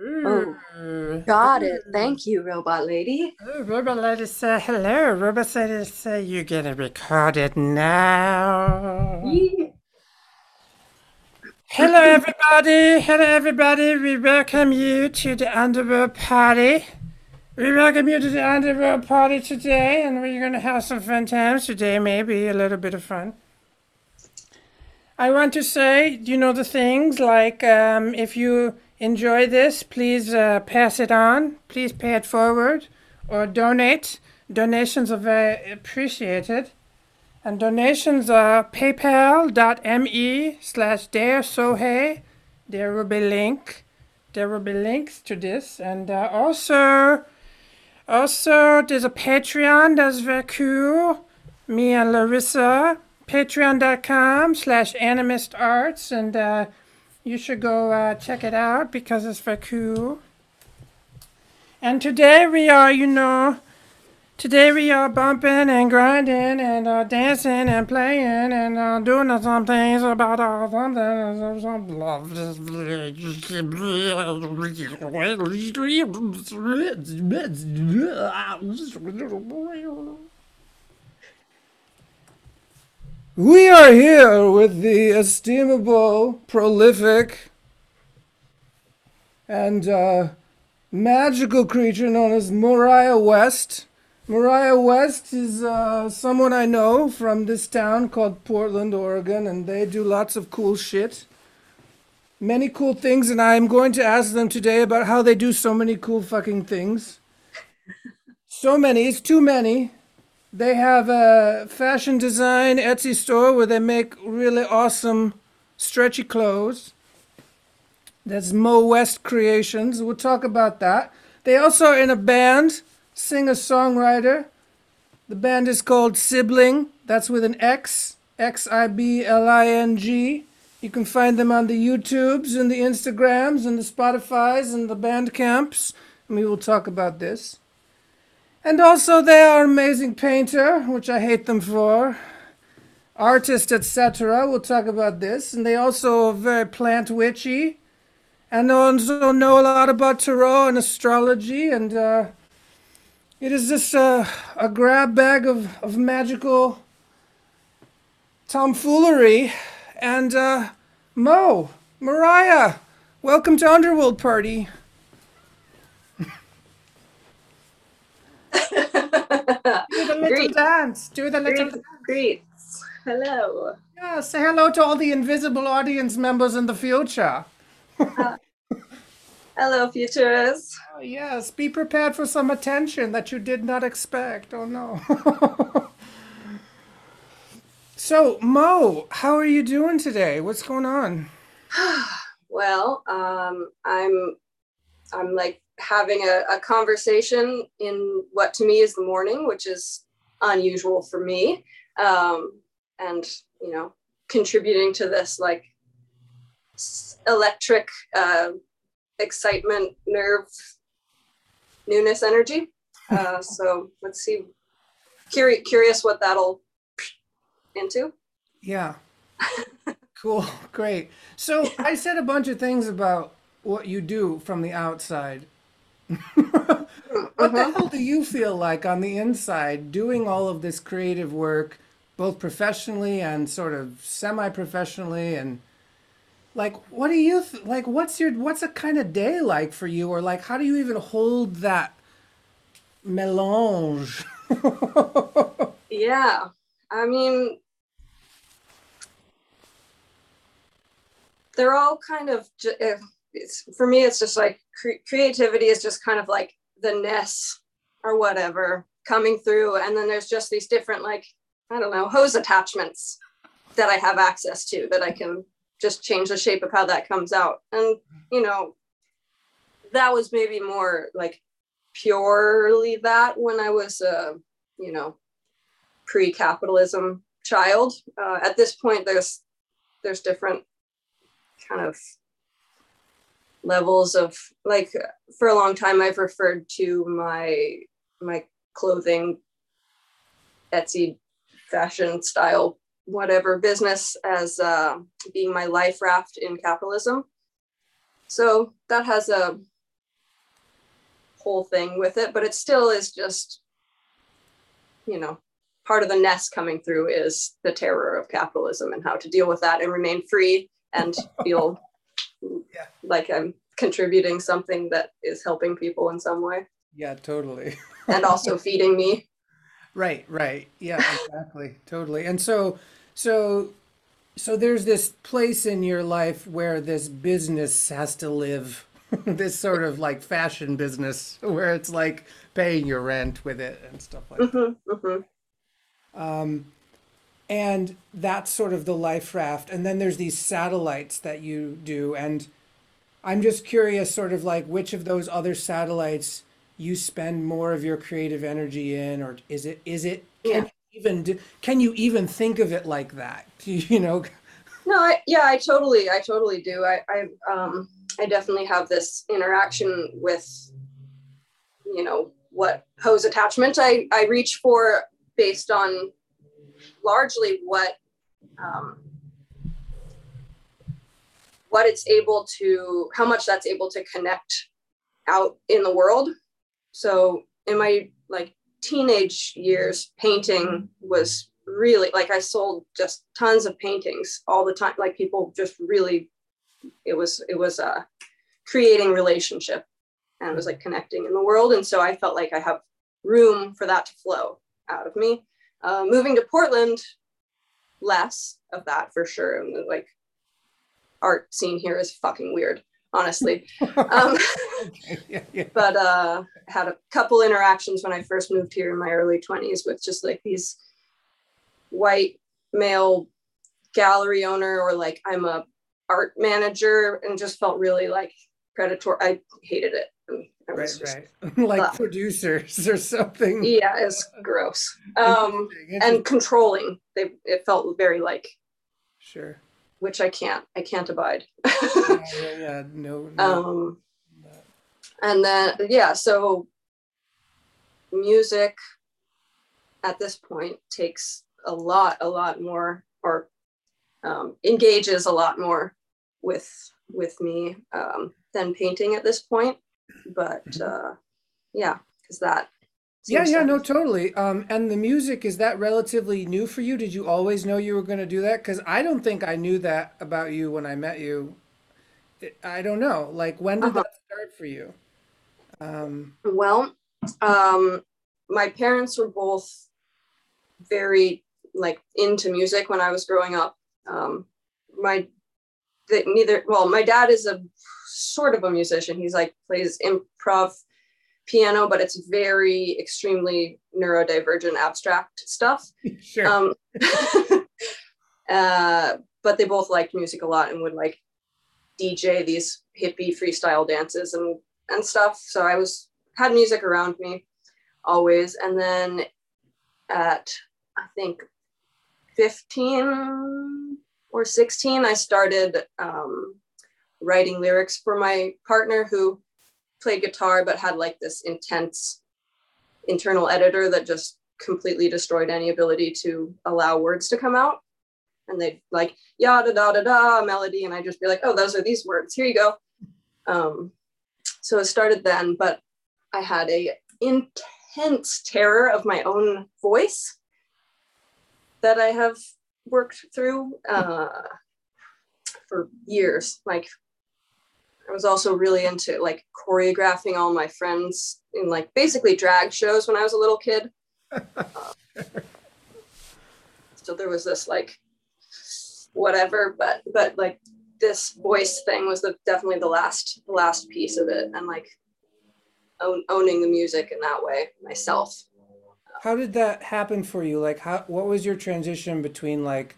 Oh, got it. Thank you, robot lady. Oh, Robot Lady say hello. Robot Lady say you're gonna record it now. Hello, everybody. Hello, everybody. We welcome you to the Underworld Party. We welcome you to the Underworld Party today, and we're gonna have some fun times today. Maybe a little bit of fun. I want to say, you know, the things like um, if you enjoy this, please uh, pass it on. Please pay it forward or donate. Donations are very appreciated. And donations are paypal.me slash daresohe. There will be link. There will be links to this. And uh, also, also there's a Patreon that's very cool. Me and Larissa. Patreon.com slash animist arts. And uh, you should go uh, check it out because it's very cool. And today we are, you know, Today we are bumping and grinding and uh, dancing and playing and uh, doing some things about uh, something. some We are here with the estimable, prolific, and uh, magical creature known as Mariah West. Mariah West is uh, someone I know from this town called Portland, Oregon, and they do lots of cool shit. Many cool things, and I'm going to ask them today about how they do so many cool fucking things. So many, it's too many. They have a fashion design Etsy store where they make really awesome stretchy clothes. That's Mo West Creations. We'll talk about that. They also are in a band, singer songwriter. The band is called Xibling. That's with an X, X I B L I N G. You can find them on the YouTubes and the Instagrams and the Spotifys and the Bandcamps. And we will talk about this. And also, they are amazing painter, which I hate them for. Artist, etc. We'll talk about this. And they also are very plant witchy. And they also know a lot about tarot and astrology. And uh, it is just a, a grab bag of, of magical tomfoolery. And uh, Mo, Mariah, welcome to Underworld Party. Do the little dance. Do the little Great. Great. Hello. Yeah, say hello to all the invisible audience members in the future. Hello, futurists. Oh, yes, be prepared for some attention that you did not expect. Oh no. so, Mo, how are you doing today? What's going on? Well, um, I'm I'm like having a, a conversation in what to me is the morning, which is unusual for me. Um, and you know, contributing to this like electric uh, excitement, nerve, newness energy. Uh, so let's see. Curi- curious what that'll into. Yeah. cool. Great. So, I said a bunch of things about what you do from the outside. What the Mhm. hell do you feel like on the inside doing all of this creative work, both professionally and sort of semi-professionally and like what do you th- like what's your what's a kind of day like for you or like how do you even hold that melange? Yeah, I mean, they're all kind of. It's for me. It's just like cre- creativity is just kind of like the ness or whatever coming through, and then there's just these different like I don't know hose attachments that I have access to that I can just change the shape of how that comes out, and you know, that was maybe more like purely that when I was, uh, you know, pre-capitalism child. Uh, at this point, there's there's different kind of levels of like for a long time I've referred to my my clothing Etsy fashion style whatever business as uh, being my life raft in capitalism. So that has a whole thing with it, but it still is just, you know, part of the nest coming through is the terror of capitalism and how to deal with that and remain free and feel Yeah. like I'm contributing something that is helping people in some way Yeah, totally. and also feeding me. Right, right. Yeah, exactly. Totally. And so so so there's this place in your life where this business has to live. This sort of like fashion business where it's like paying your rent with it and stuff like that. hmm hmm Um, and that's sort of the life raft. And then there's these satellites that you do. And I'm just curious, sort of like which of those other satellites you spend more of your creative energy in, or is it, is it, can Yeah. you even do, can you even think of it like that? You know? No, I, yeah, I totally, I totally do. I, I, um, I definitely have this interaction with, you know, what hose attachment I, I reach for based on largely what, um, what it's able to, how much that's able to connect out in the world. So in my like teenage years, painting was really like I sold just tons of paintings all the time. Like people just really, it was it was uh, creating relationship and it was like connecting in the world. And so I felt like I have room for that to flow out of me. Uh, moving to Portland, less of that for sure. And the, like art scene here is fucking weird, honestly. Um, Okay, yeah, yeah. but uh had a couple interactions when I first moved here in my early 20s with just like these white male gallery owner or like I'm a art manager and just felt really like predatory. I hated it. And I was Right, just, right. Like Ugh. producers or something. Yeah, it's gross. Um and controlling. They it felt very like sure. which I can't I can't abide. Yeah, yeah, yeah. No, no. um and then yeah so music at this point takes a lot a lot more or um, engages a lot more with with me um, than painting at this point but uh, yeah because that Yeah, yeah, no, totally. Um, and the music, is that relatively new for you? Did you always know you were going to do that? Because I don't think I knew that about you when I met you. I don't know. Like, when did Uh-huh. that start for you? Um, Well, um, my parents were both very like into music when I was growing up. Um, my they, neither well, my dad is a sort of a musician. He's like plays improv piano, but it's very extremely neurodivergent abstract stuff. sure. Um, uh, but they both liked music a lot and would like DJ these hippie freestyle dances and and stuff. So I was had music around me always. And then at I think 15 or 16, I started um, writing lyrics for my partner who played guitar but had like this intense internal editor that just completely destroyed any ability to allow words to come out. And they'd like yada da da da melody, and I'd just be like, oh, those are these words. Here you go. Um, so it started then, but I had a intense terror of my own voice that I have worked through uh, for years. Like I was also really into like choreographing all my friends in like basically drag shows when I was a little kid. Uh, so there was this like whatever, but but like this voice thing was the definitely the last the last piece of it, and like own, owning the music in that way myself. How did that happen for you? Like, how, what was your transition between like,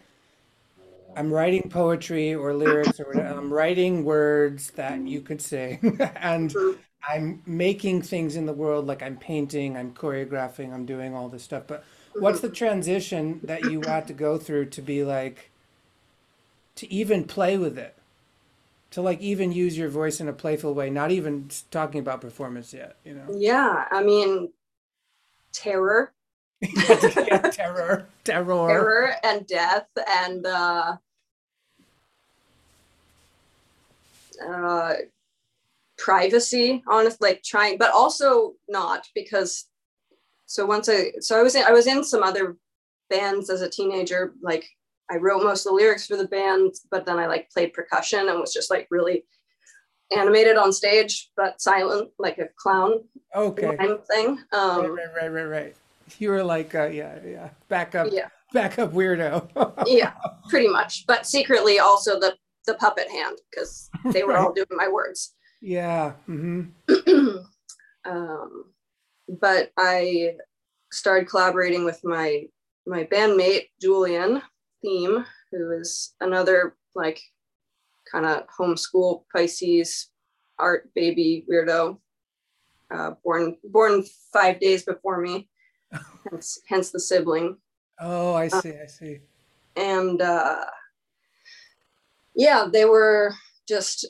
I'm writing poetry or lyrics or whatever, I'm writing words that you could sing, and. I'm making things in the world, like I'm painting, I'm choreographing, I'm doing all this stuff. But mm-hmm. what's the transition that you had to go through to be like, to even play with it? To like even use your voice in a playful way, not even talking about performance yet, you know? Yeah, I mean, terror, terror, terror. terror, and death, and uh, uh, privacy, honest, like trying, but also not because so once I so I was in I was in some other bands as a teenager, like I wrote most of the lyrics for the band, but then I like played percussion and was just like really animated on stage, but silent, like a clown Okay. thing. Right, Um, right, right, right, right. You were like, uh, yeah, yeah, backup, yeah, backup weirdo. yeah, pretty much. But secretly also the the puppet hand because they were all doing my words. yeah. hmm um, but I started collaborating with my my bandmate Julian Theme, who is another like kind of homeschool Pisces art baby weirdo, uh, born born five days before me, hence hence the sibling. Oh, I see. I see. And uh, yeah, they were just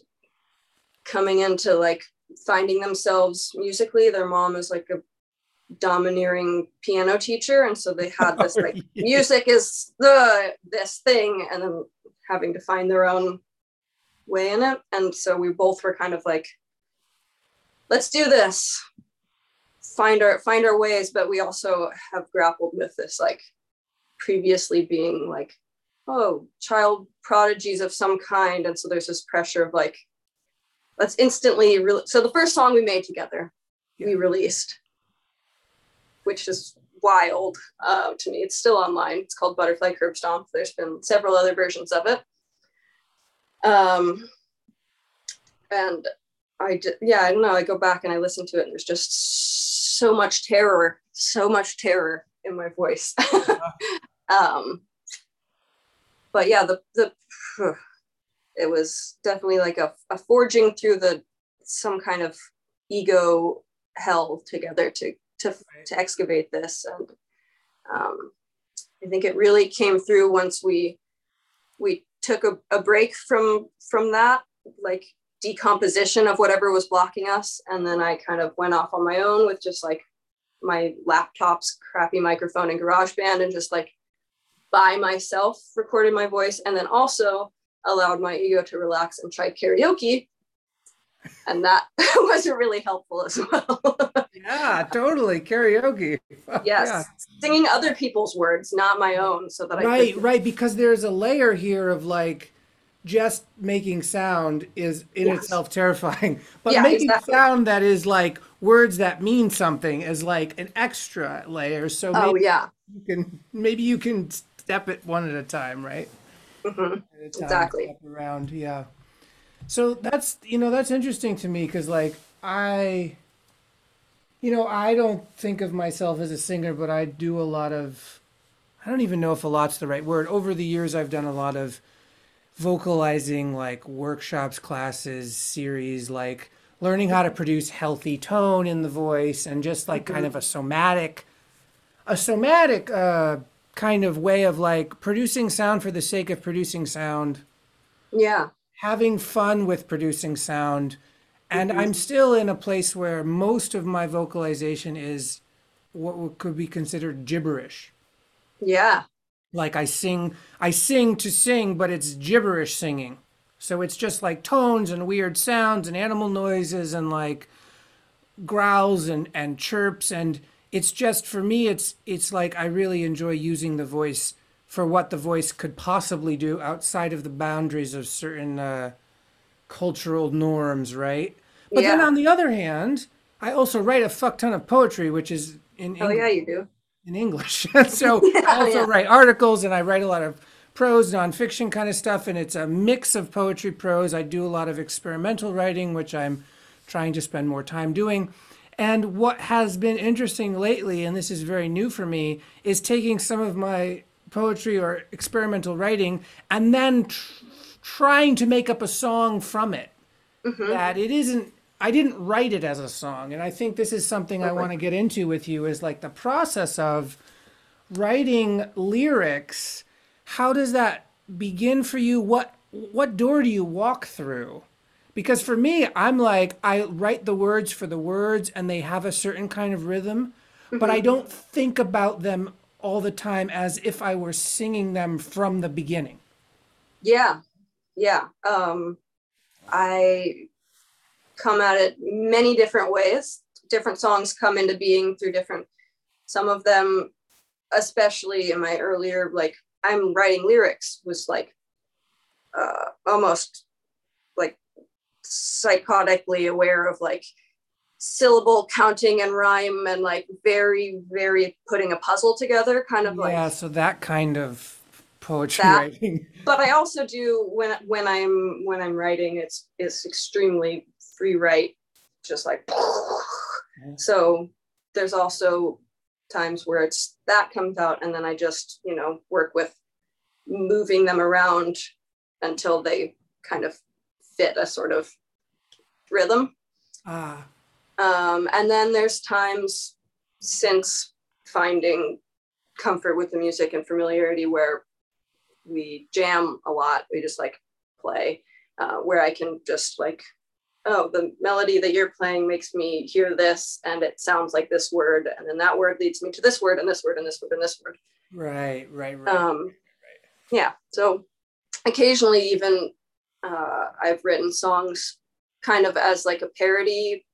coming into like finding themselves musically. Their mom is like a domineering piano teacher, and so they had this like Yeah. music is the this thing, and then having to find their own way in it. And so we both were kind of like, let's do this, find our find our ways. But we also have grappled with this like previously being like oh child prodigies of some kind. And so there's this pressure of like let's instantly re- so the first song we made together we released which is wild uh, to me. It's still online. It's called butterfly curb stomp there's been several other versions of it. Um and i d- yeah i don't know. I go back and i listen to it and there's just so much terror so much terror in my voice um but yeah the the it was definitely like a, a forging through the some kind of ego hell together to to Right. to excavate this and um i think it really came through once we we took a, a break from from that like decomposition of whatever was blocking us and then i kind of went off on my own with just like my laptop's crappy microphone and GarageBand and just like by myself recorded my voice and then also allowed my ego to relax and tried karaoke. And that wasn't really helpful as well. Yeah, totally. Karaoke. Yes. yeah. Singing other people's words, not my own, so that I Right, could right. Because there's a layer here of like just making sound is in Yes. itself terrifying. But Yeah, making exactly. sound that is like words that mean something is like an extra layer. So Oh yeah. you can maybe you can step it one at a time, right? Mhm. At a time, Exactly. step around, yeah. So that's you know that's interesting to me because like I, you know, I don't think of myself as a singer, but I do a lot of. I don't even know if a lot's the right word. Over the years, I've done a lot of vocalizing, like workshops, classes, series, like learning how to produce healthy tone in the voice, and just like kind of a somatic, a somatic uh, kind of way of like producing sound for the sake of producing sound. Yeah. having fun with producing sound. And i'm still in a place where most of my vocalization is what could be considered gibberish. Yeah. Like i sing i sing to sing but it's gibberish singing. So it's just like tones and weird sounds and animal noises and like growls and and chirps. And it's just for me it's it's like i really enjoy using the voice for what the voice could possibly do outside of the boundaries of certain uh, cultural norms right? But then on the other hand i also write a fuck ton of poetry which is in Oh English yeah, you do. In English. so I oh, also yeah. write articles and I write a lot of prose, nonfiction kind of stuff, and it's a mix of poetry, prose. I do a lot of experimental writing, which I'm trying to spend more time doing. And what has been interesting lately, and this is very new for me, is taking some of my poetry or experimental writing and then tr- trying to make up a song from it. Mm-hmm. That it isn't I didn't write it as a song, and I think this is something I want to get into with you is like the process of writing lyrics. How does that begin for you? What what door do you walk through? Because for me, I'm like I write the words for the words, and they have a certain kind of rhythm, but I don't think about them all the time as if I were singing them from the beginning. Yeah. Yeah. Um I come at it many different ways. Different songs come into being through different, some of them, especially in my earlier, like I'm writing lyrics, was like uh, almost like psychotically aware of like syllable counting and rhyme and like very, very putting a puzzle together, kind of like Yeah, so that kind of poetry That- writing. but I also do when when I'm when I'm writing it's it's extremely free write just like so there's also times where it's that comes out and then I just you know work with moving them around until they kind of fit a sort of rhythm Ah, um, and then there's times since finding comfort with the music and familiarity where we jam a lot. We just like play, uh, where I can just like, oh, the melody that you're playing makes me hear this and it sounds like this word. And then that word leads me to this word and this word and this word and this word. right, right, right. Um, yeah. So occasionally, even uh, I've written songs kind of as like a parody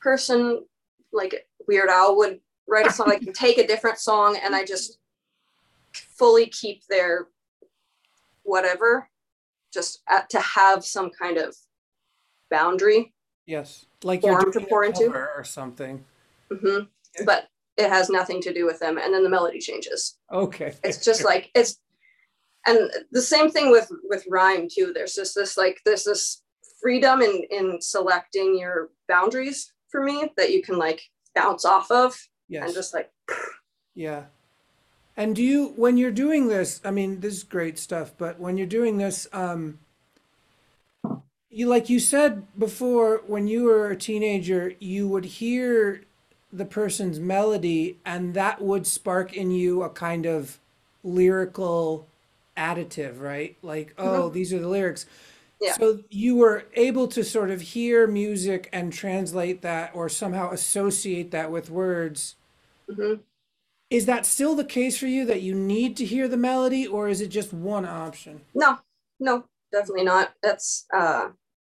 person, like Weird Al would write a song, like take a different song and I just fully keep their whatever, just at, to have some kind of boundary. yes, like you're form to doing a pour into. cover or something. hmm But it has nothing to do with them. And then the melody changes. Okay. it's just like it's and the same thing with with rhyme too there's just this like there's this freedom in in selecting your boundaries for me that you can like bounce off of yes. and just like Yeah. And do you, when you're doing this, I mean, this is great stuff, but when you're doing this, um, you, like you said before, when you were a teenager, you would hear the person's melody and that would spark in you a kind of lyrical additive, right? Like, oh, these are the lyrics. Yeah. So you were able to sort of hear music and translate that or somehow associate that with words. mm-hmm. Is that still the case for you that you need to hear the melody, or is it just one option? no no definitely not that's uh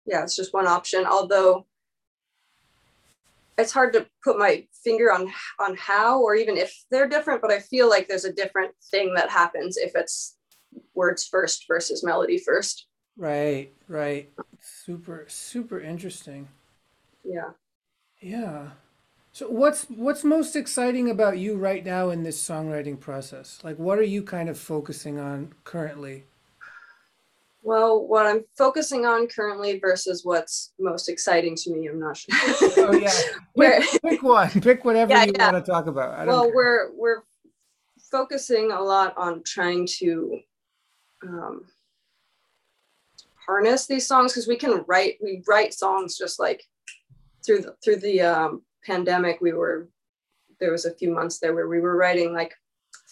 yeah it's just one option although it's hard to put my finger on on how or even if they're different but i feel like there's a different thing that happens if it's words first versus melody first Right, right. Super, super interesting. yeah Yeah. So what's what's most exciting about you right now in this songwriting process? Like what are you kind of focusing on currently? Well, what I'm focusing on currently versus what's most exciting to me, I'm not sure. Oh yeah. Pick, pick one. Pick whatever Yeah, you yeah. want to talk about. I don't well, care. we're we're focusing a lot on trying to um, harness these songs because we can write we write songs just like through the through the um, pandemic. We were there was a few months there where we were writing like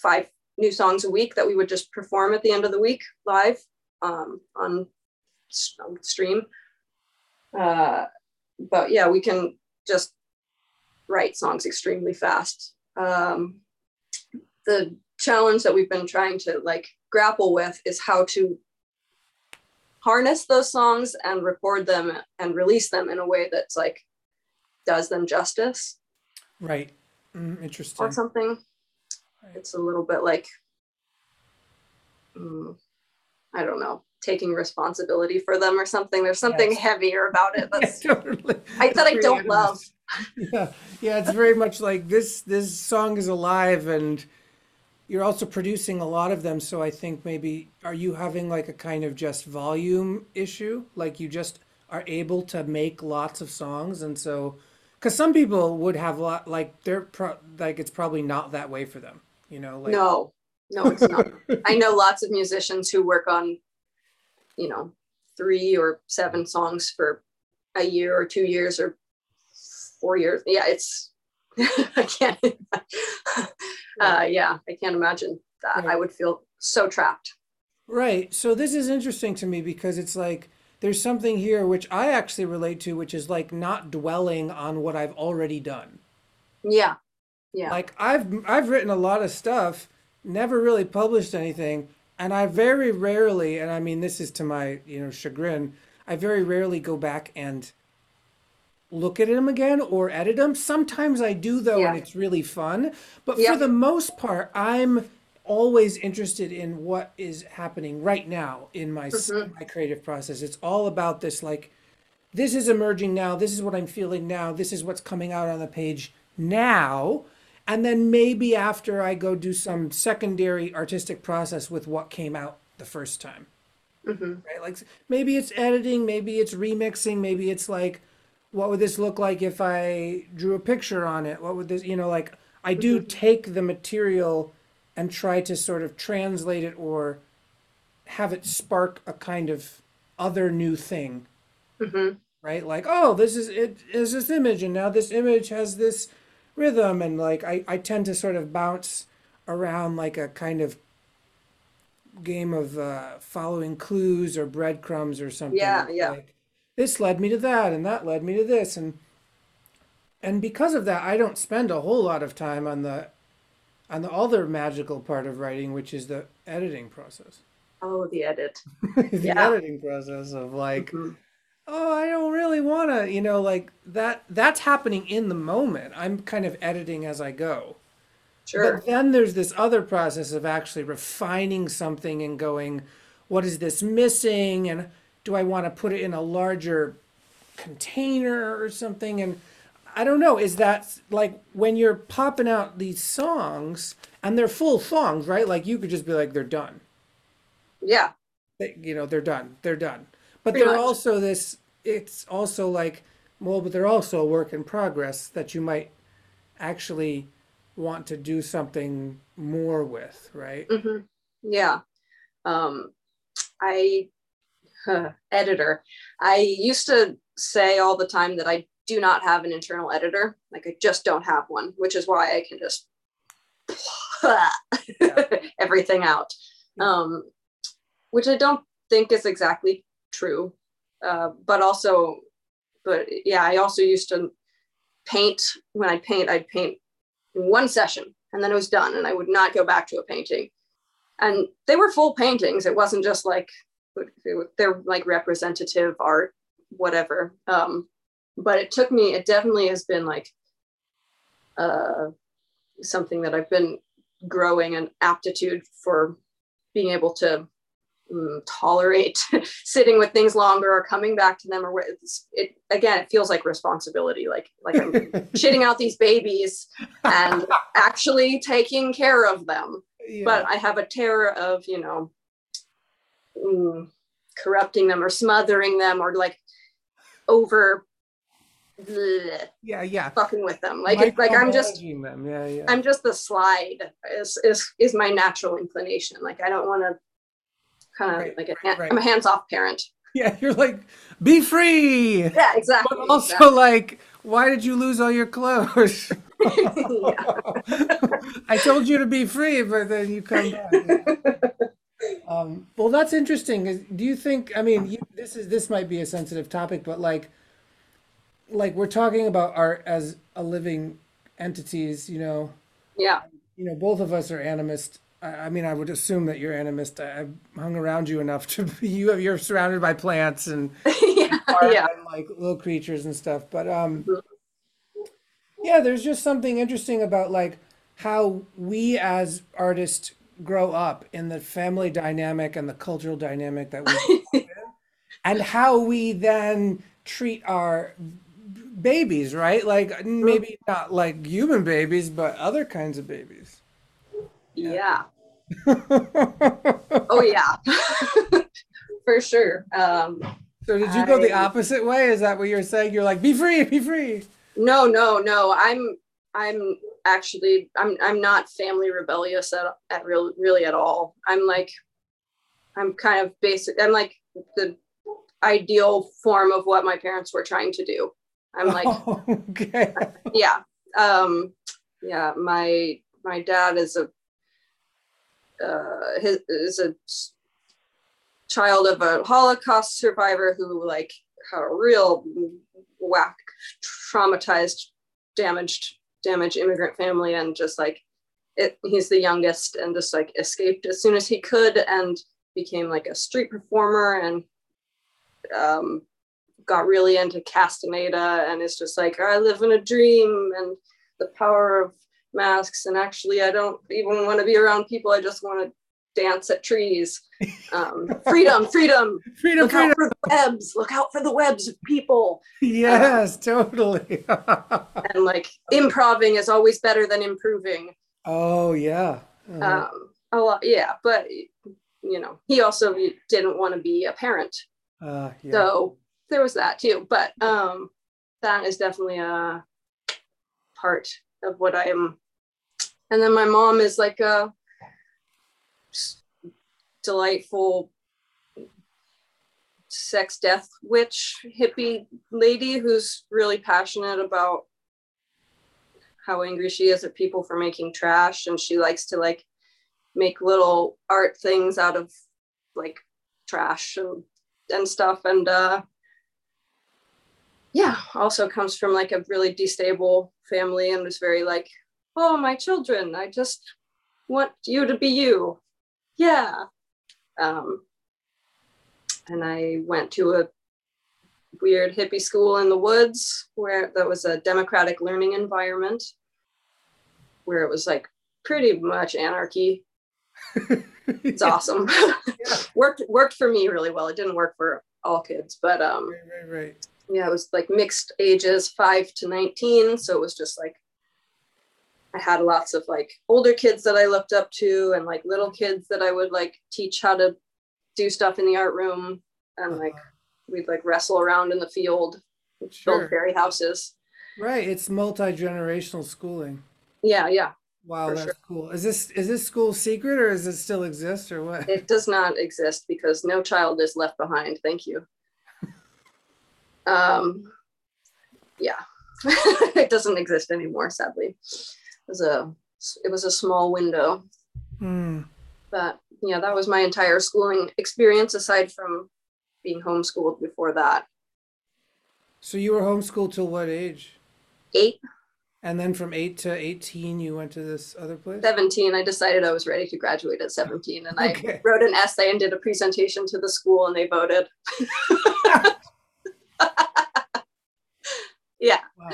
five new songs a week that we would just perform at the end of the week live um, on, on stream. Uh, but yeah, we can just write songs extremely fast. Um, the challenge that we've been trying to like grapple with is how to harness those songs and record them and release them in a way that's like does them justice Right. Mm, or interesting. something. Right. It's a little bit like, mm, I don't know, taking responsibility for them or something. There's something Yes. heavier about it. Yeah, That's totally. I that I don't love. Yeah, yeah, it's very much like this. This song is alive, and you're also producing a lot of them. So I think maybe are you having like a kind of just volume issue? Like you just are able to make lots of songs, and so because some people would have a lot like they're pro- like it's probably not that way for them. You know, like No, no, it's not. I know lots of musicians who work on, you know, three or seven songs for a year or two years or four years. Yeah, it's I can't. uh, yeah, I can't imagine that. Right. I would feel so trapped. Right. So this is interesting to me because it's like there's something here which I actually relate to, which is like not dwelling on what I've already done. Yeah, yeah, Like I've I've written a lot of stuff, never really published anything, and I very rarely, and I mean this is to my, you know, chagrin, I very rarely go back and look at them again or edit them. Sometimes I do though, Yeah. and it's really fun. But Yeah. for the most part, I'm always interested in what is happening right now in my Mm-hmm. my creative process. It's all about this like this is emerging now, this is what I'm feeling now, this is what's coming out on the page now. And then maybe after I go do some secondary artistic process with what came out the first time mm-hmm. right? Like maybe it's editing, maybe it's remixing, maybe it's like, what would this look like if I drew a picture on it? What would this, you know, like I do mm-hmm. take the material and try to sort of translate it or have it spark a kind of other new thing, mm-hmm. right? Like, oh, this is it is this image, and now this image has this rhythm, and like I I tend to sort of bounce around like a kind of game of uh, following clues or breadcrumbs or something. Yeah, yeah. Like, this led me to that, and that led me to this, and and because of that, I don't spend a whole lot of time on the on the other magical part of writing, which is the editing process. Oh, the edit. the Yeah. editing process of like, Mhm. Oh, I don't really want to, you know, like that. That's happening in the moment. I'm kind of editing as I go. Sure. But then there's this other process of actually refining something and going, what is this missing? And do I want to put it in a larger container or something? And I don't know, is that like when you're popping out these songs and they're full songs, right? Like you could just be like, they're done. Yeah. They, you know, they're done. They're done. But Pretty they're much. also this, it's also like, well, but they're also a work in progress that you might actually want to do something more with, right? hmm Yeah. Um, I, huh, editor. I used to say all the time that I do not have an internal editor. Like I just don't have one, which is why I can just everything out. Um, which I don't think is exactly true. Uh, but also, but yeah, I also used to paint. When I paint, I'd paint in one session and then it was done and I would not go back to a painting. And they were full paintings. It wasn't just like they're like representative art, whatever. Um, but it took me, it definitely has been like uh, something that I've been growing an aptitude for being able to mm, tolerate sitting with things longer or coming back to them or it again it feels like responsibility like like i'm shitting out these babies and actually taking care of them Yeah. but i have a terror of you know mm, corrupting them or smothering them or like over bleh, yeah, yeah. fucking with them like it, like i'm just them. Yeah, yeah. i'm just the slide is is, is my natural inclination like i don't want to kind of Right, like a, right, right. i'm a hands-off parent yeah, you're like, be free. yeah exactly But also, like, why did you lose all your clothes? I told you to be free, but then you come back. Um, well, that's interesting. Do you think? I mean, you, this is this might be a sensitive topic, but like, like we're talking about art as a living entities. You know, yeah you know, both of us are animist. I, I mean, I would assume that you're animist. I, I've hung around you enough to be, you. have- You're surrounded by plants and yeah yeah and like little creatures and stuff. But um, yeah, there's just something interesting about like how we as artists grow up in the family dynamic and the cultural dynamic that we grow up in, and how we then treat our babies, right? Like maybe not like human babies, but other kinds of babies. Yeah oh yeah for sure um So did you go the opposite way? Is that what you're saying? You're like, be free, be free. no no no i'm i'm actually i'm i'm not family rebellious at, at real really at all i'm like i'm kind of basic i'm like the ideal form of what my parents were trying to do i'm like okay. yeah um yeah my my dad is a uh his is a child of a holocaust survivor who like had a real whack traumatized damaged damaged immigrant family and just like it he's the youngest and just like escaped as soon as he could and became like a street performer and um got really into Castaneda and it's just like I live in a dream and the power of masks and actually I don't even want to be around people I just want to dance at trees. Um, freedom freedom. Freedom look freedom. out for the webs look out for the webs of people. Yes totally. And like improving is always better than improving. Oh yeah. Uh-huh. um, a lot yeah but you know he also didn't want to be a parent. Uh, yeah. so there was that too. But um that is definitely a part of what i am and then my mom is like a delightful sex death witch hippie lady who's really passionate about how angry she is at people for making trash. And she likes to like make little art things out of like trash and and stuff. And uh yeah also comes from like a really destable family and was very like oh my children i just want you to be you. Yeah. Um and i went to a weird hippie school in the woods where that was a democratic learning environment where it was like pretty much anarchy. It's awesome. Worked worked for me really well. It didn't work for all kids but um right, right, right. yeah it was like mixed ages 5 to 19 so it was just like i had lots of like older kids that i looked up to and like little kids that i would like teach how to do stuff in the art room and uh-huh. like we'd like wrestle around in the field sure. build fairy houses right it's multi-generational schooling yeah yeah Wow, that's sure. cool. Is this is this school secret or does it still exist or what? It does not exist because no child is left behind. Thank you. um, yeah, it doesn't exist anymore. Sadly, was a it was a small window. Hmm. But yeah, that was my entire schooling experience aside from being homeschooled before that. So you were homeschooled till what age? Eight. And then from eight to 18, you went to this other place? 17. I decided I was ready to graduate at 17. And okay. I wrote an essay and did a presentation to the school, and they voted. yeah. Wow.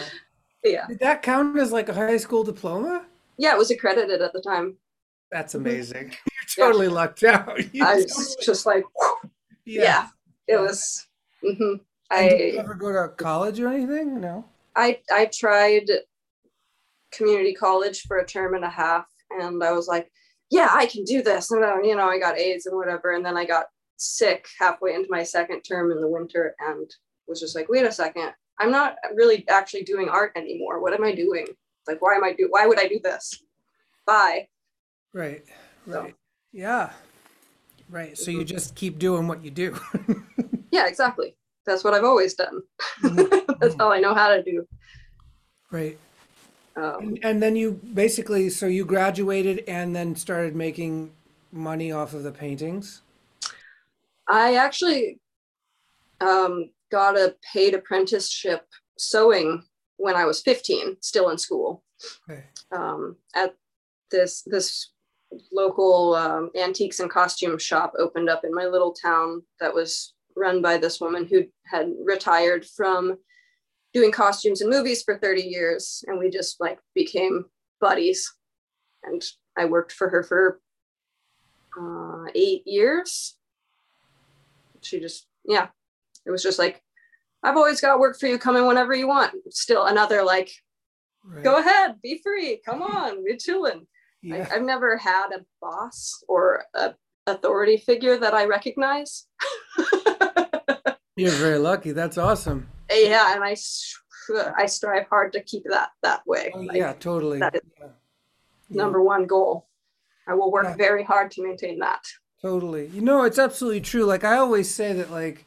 Yeah. Did that count as like a high school diploma? Yeah, it was accredited at the time. That's mm-hmm. amazing. You're totally yeah. lucked out. You I was totally... just like, yeah. yeah. it was. Mm-hmm. I did you ever go to college or anything? No. I I tried community college for a term and a half and i was like yeah i can do this and then you know i got aids and whatever and then i got sick halfway into my second term in the winter and was just like wait a second i'm not really actually doing art anymore. What am i doing? Like why am i do why would i do this? Bye. Right right. So. yeah. Right so you just keep doing what you do. Yeah exactly. That's what i've always done. Mm-hmm. that's all i know how to do. Right. Um, and, and then you basically, so you graduated and then started making money off of the paintings? I actually um, got a paid apprenticeship sewing when I was 15, still in school. Okay. Um, at this this local um, antiques and costume shop opened up in my little town that was run by this woman who had retired from doing costumes and movies for 30 years and we just like became buddies and i worked for her for uh, eight years she just yeah it was just like i've always got work for you. Come in whenever you want. Still another like right. go ahead be free. Come on we're chilling. Yeah. I, i've never had a boss or a authority figure that i recognize. You're very lucky. That's awesome. Yeah and i i strive hard to keep that that way. Oh, like, yeah totally. that is yeah. number one goal. I will work yeah. very hard to maintain that. Totally. You know it's absolutely true. Like i always say that like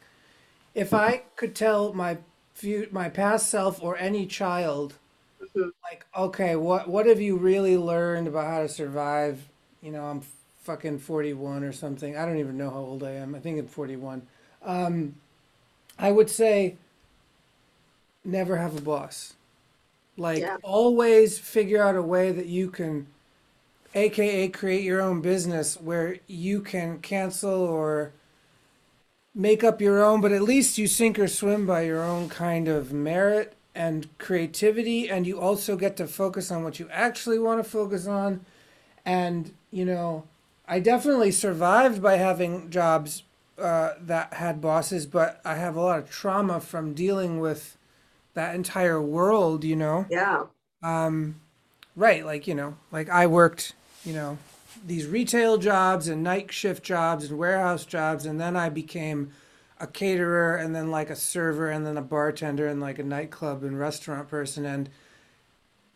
if i could tell my few my past self or any child mm-hmm. like okay what what have you really learned about how to survive you know i'm fucking 41 or something i don't even know how old i am i think i'm 41 um, i would say never have a boss. Like yeah. always figure out a way that you can aka create your own business where you can cancel or make up your own, but at least you sink or swim by your own kind of merit and creativity, and you also get to focus on what you actually want to focus on. And, you know, I definitely survived by having jobs uh, that had bosses, but I have a lot of trauma from dealing with that entire world, you know? Yeah. Um, right, like, you know, like I worked, you know, these retail jobs and night shift jobs and warehouse jobs, and then I became a caterer and then like a server and then a bartender and like a nightclub and restaurant person and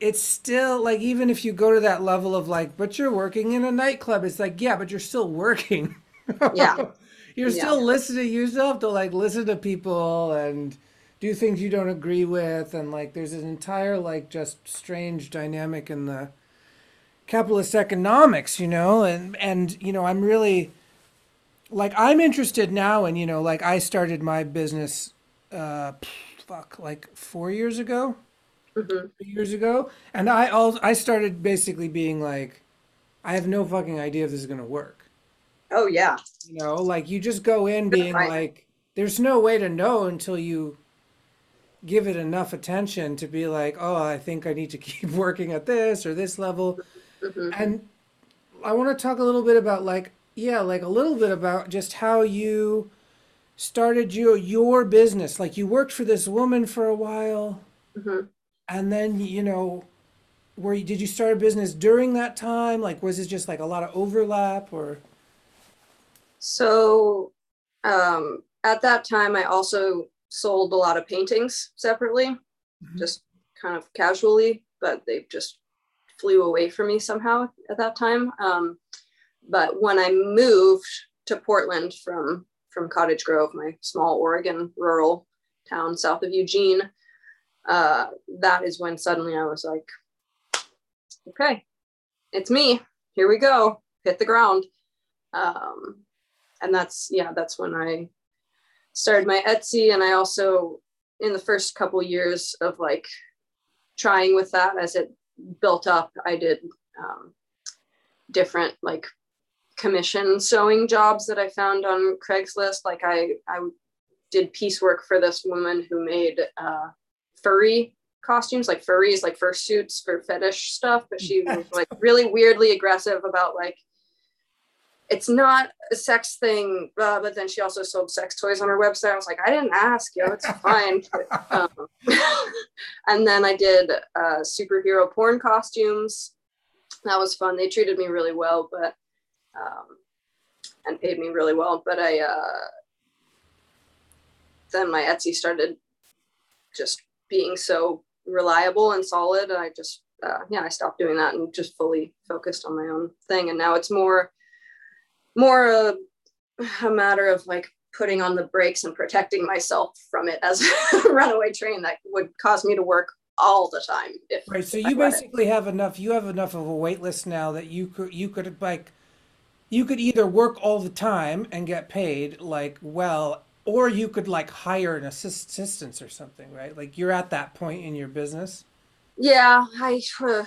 it's still like even if you go to that level of like but you're working in a nightclub it's like yeah but you're still working Yeah. you're Yeah. still listening you still have to like listen to people and do things you don't agree with and like there's an entire like just strange dynamic in the capitalist economics you know and and you know i'm really like i'm interested now and you know like i started my business uh fuck like four years ago Mhm. three years ago and i all i started basically being like i have no fucking idea if this is going to work Oh yeah. you know like you just go in being Right. like there's no way to know until you give it enough attention to be like oh i think i need to keep working at this or this level Mhm. and I want to talk a little bit about like yeah, like a little bit about just how you started your your business. Like you worked for this woman for a while Mhm. and then you know where you, did you start a business during that time? Like was it just like a lot of overlap or So um, at that time, I also sold a lot of paintings separately, Mhm. just kind of casually, but they just flew away from me somehow at that time. Um, but when I moved to Portland from from Cottage Grove, my small Oregon rural town south of Eugene, uh, that is when suddenly I was like, okay, it's me. Here we go. Hit the ground. Um, and that's yeah that's when i started my etsy and i also in the first couple years of like trying with that as it built up i did um, different like commission sewing jobs that i found on craigslist. Like i i did piecework for this woman who made uh, furry costumes like furries like fursuits for fetish stuff but she was like really weirdly aggressive about like it's not a sex thing, uh, but then she also sold sex toys on her website. I was like, I didn't ask, yo, it's fine. um, and then I did uh, superhero porn costumes. That was fun. They treated me really well, but um, and paid me really well. But I uh, then my Etsy started just being so reliable and solid. and I just uh, yeah, I stopped doing that and just fully focused on my own thing. And now it's more more a, a matter of like putting on the brakes and protecting myself from it as a runaway train that would cause me to work all the time right so I you it. basically have enough you have enough of a wait list now that you could you could like you could either work all the time and get paid like well or you could like hire an assist- assistance or something right? Like you're at that point in your business. Yeah i uh,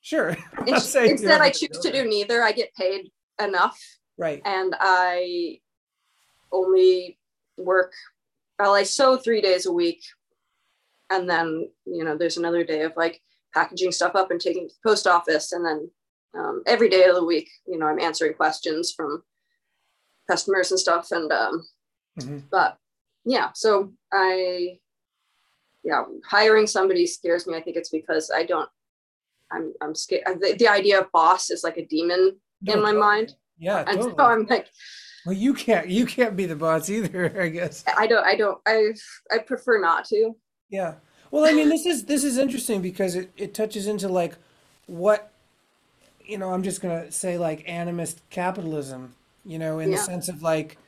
sure. I'm not in- saying you instead i choose to do neither. I get paid enough. Right. And i only work well i sew three days a week. And then you know there's another day of like packaging stuff up and taking to the post office. And then um, every day of the week you know i'm answering questions from customers and stuff. And um, Mhm. but yeah so i yeah hiring somebody scares me. I think it's because i don't i'm i'm scared. The, the idea of boss is like a demon No, in my totally. mind yeah and totally. so i'm like well you can't you can't be the boss either i guess i don't i don't i i prefer not to Yeah. Well, I mean, this is this is interesting because it, it touches into like what you know, I'm just gonna say like animist capitalism, you know, in the sense of like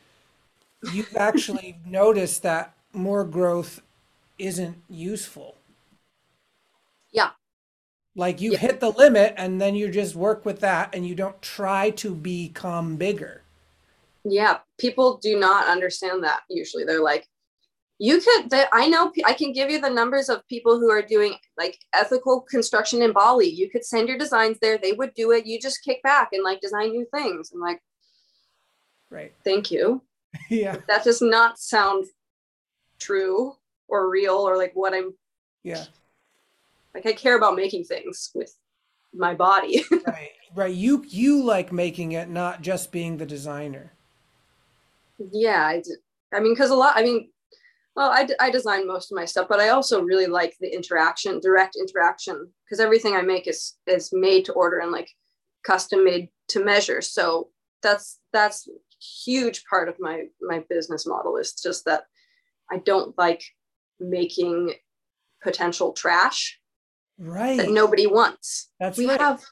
you've actually noticed that more growth isn't useful. Yeah. Like you Yeah. hit the limit and then you just work with that and you don't try to become bigger. yeah people do not understand that usually they're like you could that i know i can give you the numbers of people who are doing like ethical construction in bali you could send your designs there they would do it you just kick back and like design new things i'm like Right. thank you Yeah. That does not sound true or real or like what I'm Yeah. Like I care about making things with my body. Right. Right. You you like making it, not just being the designer. yeah, I, d- I mean, because a lot, I mean, well, I, d- I design most of my stuff, but I also really like the interaction, direct interaction, because everything I make is is made to order and like custom made to measure. So that's that's huge part of my my business model is just that I don't like making potential trash Right. that nobody wants. That's we right. have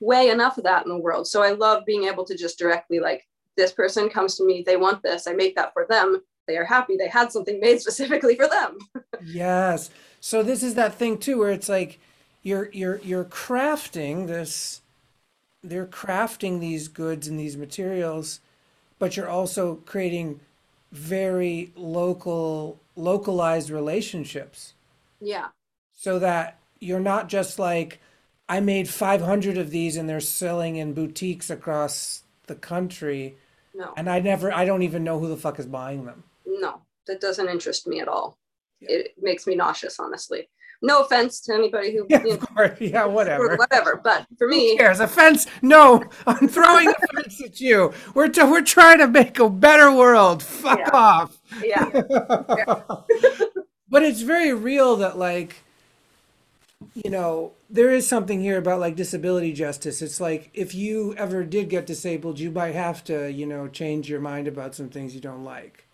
way enough of that in the world. So I love being able to just directly like this person comes to me, they want this, I make that for them. They are happy they had something made specifically for them. Yes. So this is that thing too where it's like you're you're you're crafting this they're crafting these goods and these materials, but you're also creating very local localized relationships Yeah. so that you're not just like I made 500 of these and they're selling in boutiques across the country No. and I never I don't even know who the fuck is buying them. No. That doesn't interest me at all. Yeah. It makes me nauseous, honestly. No offense to anybody who Yeah, you course. Yeah, whatever. whatever. But for Who me, cares? Offense? No, I'm throwing offense at you. We're t- we're trying to make a better world. Fuck Yeah. off. yeah. but it's very real that like you know there is something here about like disability justice it's like if you ever did get disabled you might have to you know change your mind about some things you don't like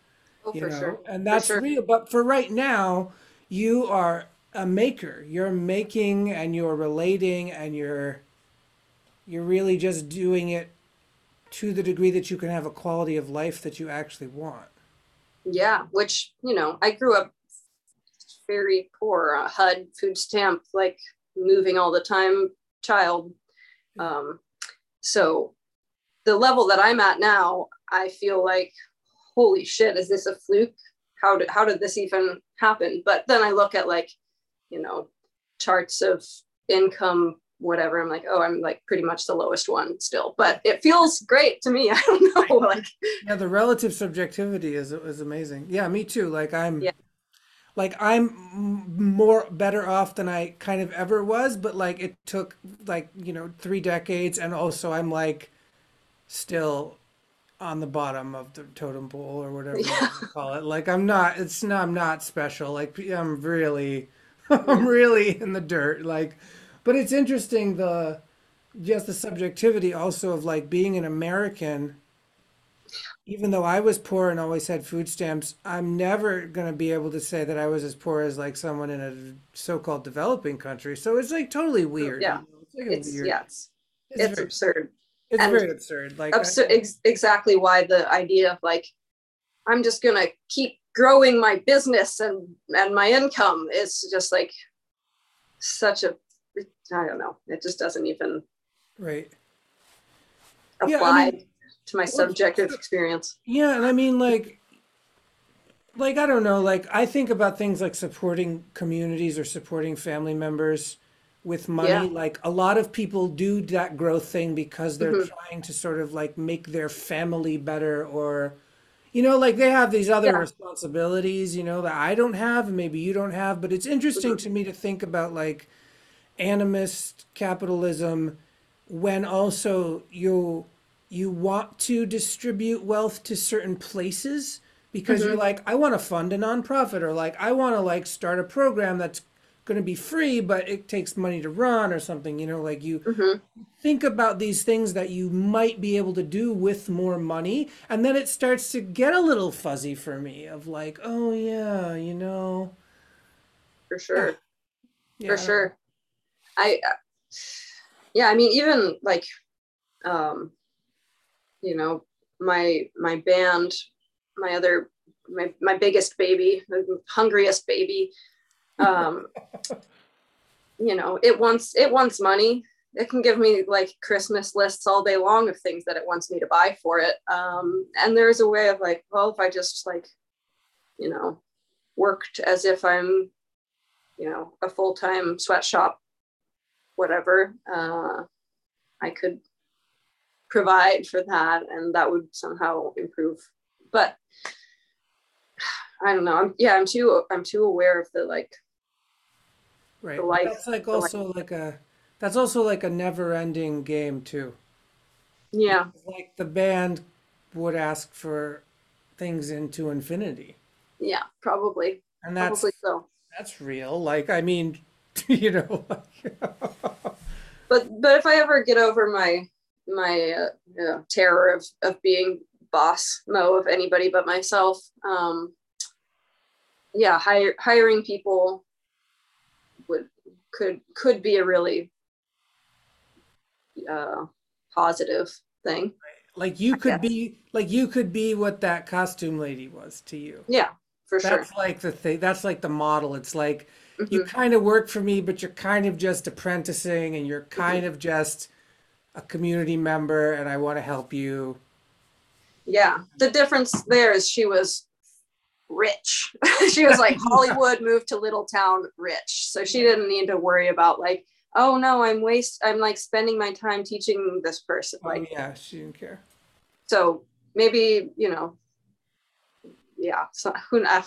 Oh, you for know sure. and that's sure. real but for right now you are a maker you're making and you're relating and you're you're really just doing it to the degree that you can have a quality of life that you actually want Yeah, which you know, I grew up very poor, uh, HUD, food stamp, like moving all the time, child. Um, so the level that I'm at now, I feel like, holy shit, is this a fluke? How did how did this even happen? But then I look at like, you know, charts of income, whatever. I'm like, oh, I'm like pretty much the lowest one still, but it feels great to me. I don't know, like, Yeah, the relative subjectivity is is amazing. Yeah, me too. Like I'm Yeah. Like I'm m- more better off than I kind of ever was, but like it took like, you know, 3 decades and also I'm like still on the bottom of the totem pole or whatever you Yeah. wanna call it. Like I'm not it's not I'm not special. Like I'm really I'm really in the dirt like but it's interesting the just the subjectivity also of like being an American even though I was poor and always had food stamps, I'm never going to be able to say that I was as poor as like someone in a so-called developing country. So it's like totally weird. Yeah. you know? It's like it's weird. yeah, it's, It's, very, absurd. it's and very absurd. Like I- ex- exactly why the idea of like i'm just gonna keep growing my business and and my income is just like such a i don't know it just doesn't even right. apply Yeah, I mean, to my subjective experience Yeah, and I mean like like I don't know, like I think about things like supporting communities or supporting family members with money. Yeah. Like a lot of people do that growth thing because they're Mhm. trying to sort of like make their family better or you know, like they have these other Yeah. responsibilities, you know, that I don't have and maybe you don't have, but it's interesting Mhm. to me to think about like animist capitalism when also you you want to distribute wealth to certain places because you're Mhm. like I want to fund a nonprofit or like I want to like start a program that's going to be free but it takes money to run or something you know like you Mhm. think about these things that you might be able to do with more money. And then it starts to get a little fuzzy for me of like oh yeah you know? For sure. Yeah, for sure. I uh, yeah i mean even like um you know my my band my other my, my biggest baby the hungriest baby um you know it wants it wants money. It can give me like christmas lists all day long of things that it wants me to buy for it. Um and there's a way of like well if i just like you know worked as if i'm you know a full-time sweatshop whatever uh i could provide for that and that would somehow improve but I don't know. I'm yeah, I'm too I'm too aware of the like Right. the But life. That's like the life- also like a that's also like a never-ending game too. Yeah, Like the band would ask for things into infinity. yeah, probably. And that's Probably so. that's real. Like I mean, you know, like, But but if I ever get over my my uh, you know, terror of of being boss mo of anybody but myself, um, yeah, hire, hiring people would could could be a really uh, positive thing. like you could be like you could be what that costume lady was to you. Yeah, for sure. That's like the thing. That's like the model. It's like you Mhm. kind of work for me, but you're kind of just apprenticing and you're Mm-hmm. kind of just a community member and I want to help you. Yeah, the difference there is she was rich. she was like Hollywood moved to little town rich. So she didn't need to worry about like, oh no, I'm waste I'm like spending my time teaching this person. Oh Like yeah, she didn't care. so maybe, you know, yeah, so who kn-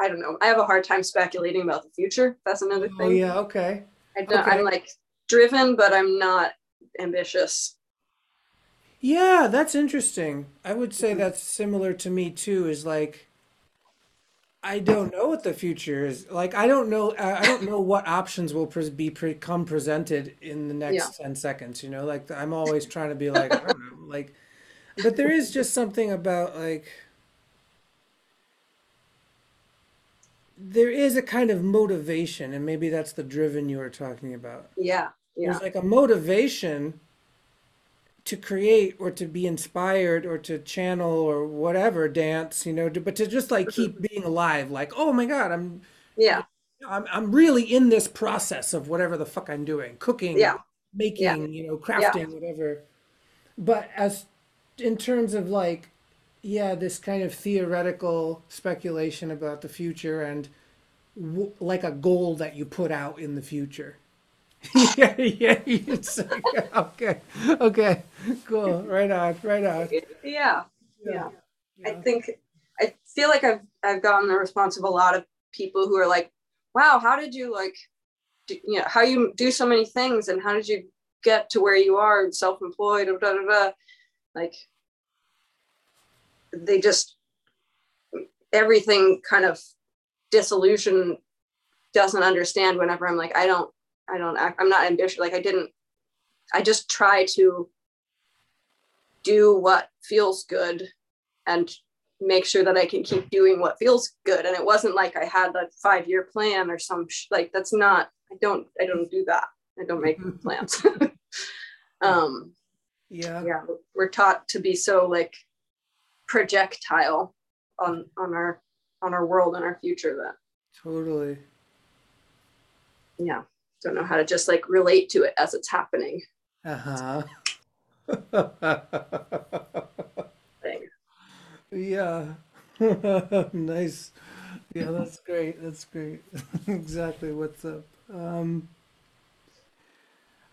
I don't know. I have a hard time speculating about the future. That's another Oh thing. yeah, okay. I don't, okay. I'm like driven, but I'm not ambitious. Yeah, that's interesting. I would say mm-hmm. that's similar to me too, is like I don't know what the future is. Like I don't know I don't know what options will pres be become presented in the next Yeah. 10 seconds, you know? Like I'm always trying to be like, I don't know, like but there is just something about like there is a kind of motivation, and maybe that's the driven you were talking about. Yeah. Yeah. There's like a motivation to create or to be inspired or to channel or whatever dance, you know, to, but to just like keep mm-hmm. being alive, like, oh my God, I'm Yeah. I'm I'm really in this process of whatever the fuck I'm doing, cooking, Yeah. making, you know, crafting, whatever. But as in terms of like, yeah, this kind of theoretical speculation about the future and w like a goal that you put out in the future. yeah, yeah, it's okay, okay, cool, right on, right on. Yeah. Yeah. I think I feel like I've I've gotten the response of a lot of people who are like, "Wow, how did you like, do, you know, how you do so many things, and how did you get to where you are, and self-employed, da da da?" Like, they just everything kind of disillusion doesn't understand whenever I'm like, I don't, I don't act, I'm not ambitious. Like I didn't, I just try to do what feels good and make sure that I can keep doing what feels good. And it wasn't like I had a five year plan or some sh- like that's not. I don't. I don't do that. I don't make plans. um. Yeah, Yeah, we're taught to be so like projectile on on our on our world and our future that totally. yeah don't know how to just like relate to it as it's happening. Uh-huh. Yeah. Nice. Yeah, that's great. That's great. Exactly what's up. Um,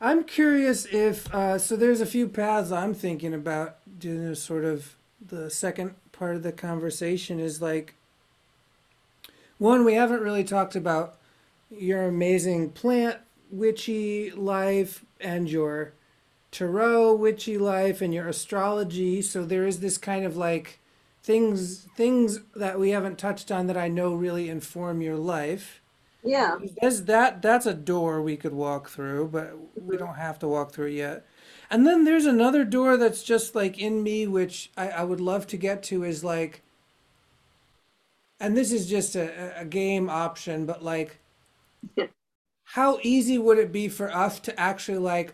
I'm curious if uh, so there's a few paths I'm thinking about doing this sort of the second part of the conversation is like one, we haven't really talked about your amazing plant witchy life and your tarot witchy life and your astrology. So there is this kind of like things things that we haven't touched on that I know really inform your life. Yeah. There's that that's a door we could walk through, but we mm-hmm. don't have to walk through it yet. And then there's another door that's just like in me, which I, I would love to get to is like and this is just a, a game option, but like how easy would it be for us to actually like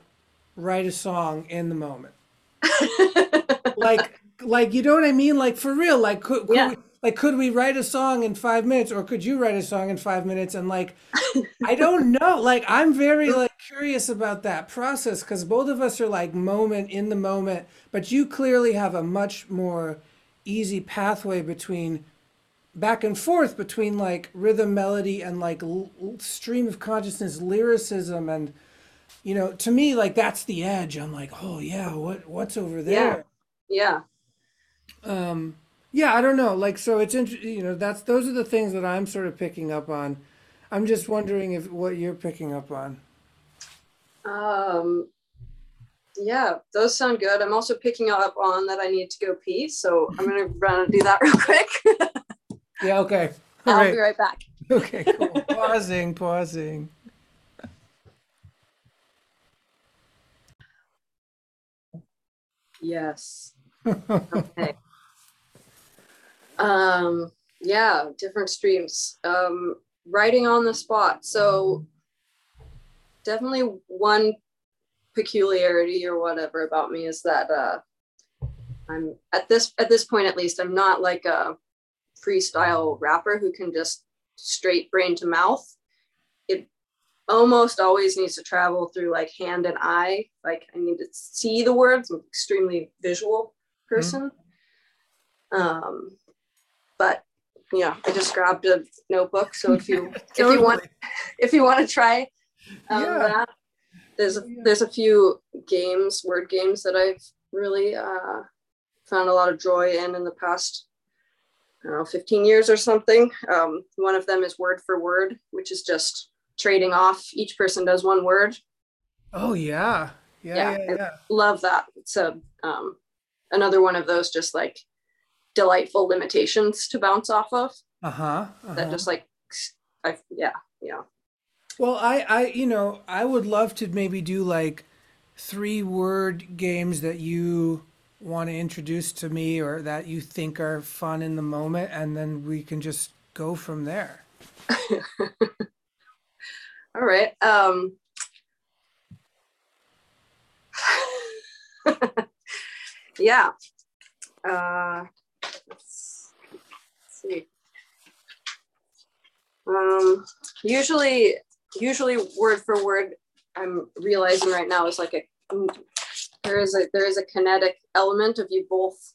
write a song in the moment? like like you know what I mean? Like for real, like could, could Yeah. we, like could we write a song in five minutes or could you write a song in five minutes? And like I don't know. Like I'm very like curious about that process because both of us are like moment in the moment, but you clearly have a much more easy pathway between back and forth between like rhythm melody and like l- stream of consciousness lyricism and you know to me like that's the edge i'm like oh yeah what what's over there yeah. um Yeah, I don't know. Like, so it's interesting, you know, that's those are the things that I'm sort of picking up on. I'm just wondering if what you're picking up on. Um, yeah, those sound good. I'm also picking up on that I need to go pee, so I'm gonna run and do that real quick. Yeah, okay. All I'll be right back. Okay, cool. Pausing, pausing. Yes. Okay. Um, yeah, different streams. Um, writing on the spot. So definitely one peculiarity or whatever about me is that uh I'm at this at this point at least, I'm not like a freestyle rapper who can just straight brain to mouth. It almost always needs to travel through like hand and eye. Like I need to see the words. I'm an extremely visual person. Um, but yeah, I just grabbed a notebook. So if you if you want if you want to try um, Yeah. that, there's a, Yeah. there's a few games, word games that I've really uh, found a lot of joy in in the past. Know, 15 years or something. Um, one of them is word for word, which is just trading off. Each person does one word. Oh yeah. Yeah, Yeah, yeah, yeah. Love that. It's a um, another one of those just like delightful limitations to bounce off of. Uh-huh. That uh-huh. just like, I yeah yeah. Well, I, I, you know, I would love to maybe do like three word games that you want to introduce to me or that you think are fun in the moment, and then we can just go from there. All right. Um, yeah. Uh, let's, let's see. Um, usually, usually word for word, I'm realizing right now is like a there is a there is a kinetic element of you both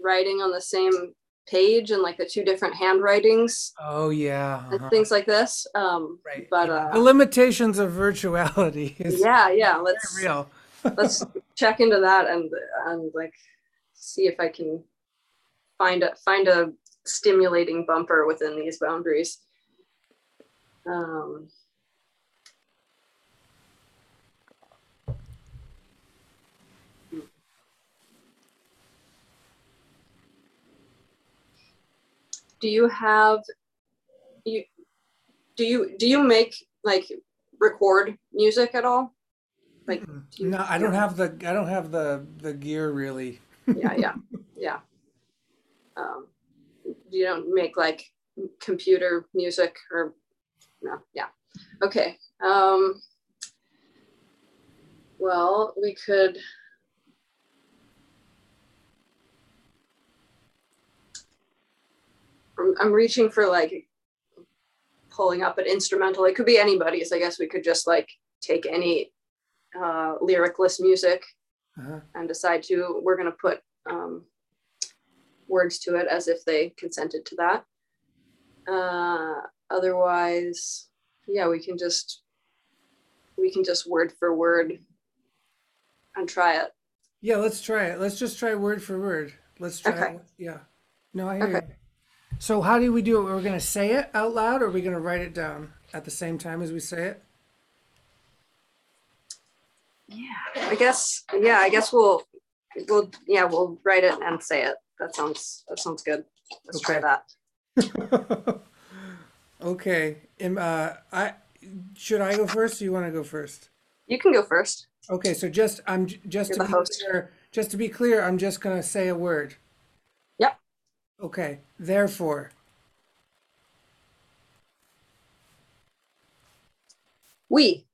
writing on the same page and like the two different handwritings Oh yeah. uh-huh. things like this. Um, Right. but uh, the limitations of virtuality yeah, yeah. Let's real. let's check into that and and like see if I can find a find a stimulating bumper within these boundaries. Um, do you have you do you do you make like record music at all? Like you- No, I don't have the I don't have the the gear really. yeah yeah yeah um you don't make like computer music or no yeah okay um well we could I'm, reaching for like pulling up an instrumental it could be anybody's i guess we could just like take any uh lyricless music Uh-huh. and decide to we're going to put um, words to it as if they consented to that uh, otherwise yeah we can just we can just word for word and try it Yeah, let's try it. Let's just try word for word. Let's try Okay. it. Yeah. No, I hear Okay. you. So how do we do it? We're gonna say it out loud or are we gonna write it down at the same time as we say it? Yeah, I guess yeah i guess we'll we'll yeah we'll write it and say it that sounds that sounds good let's try that Okay. Am, uh, I should I go first or you want to go first? you can go first Okay, so just I'm j- just You're to be host. clear, just to be clear, I'm just gonna say a word. Okay. Therefore. we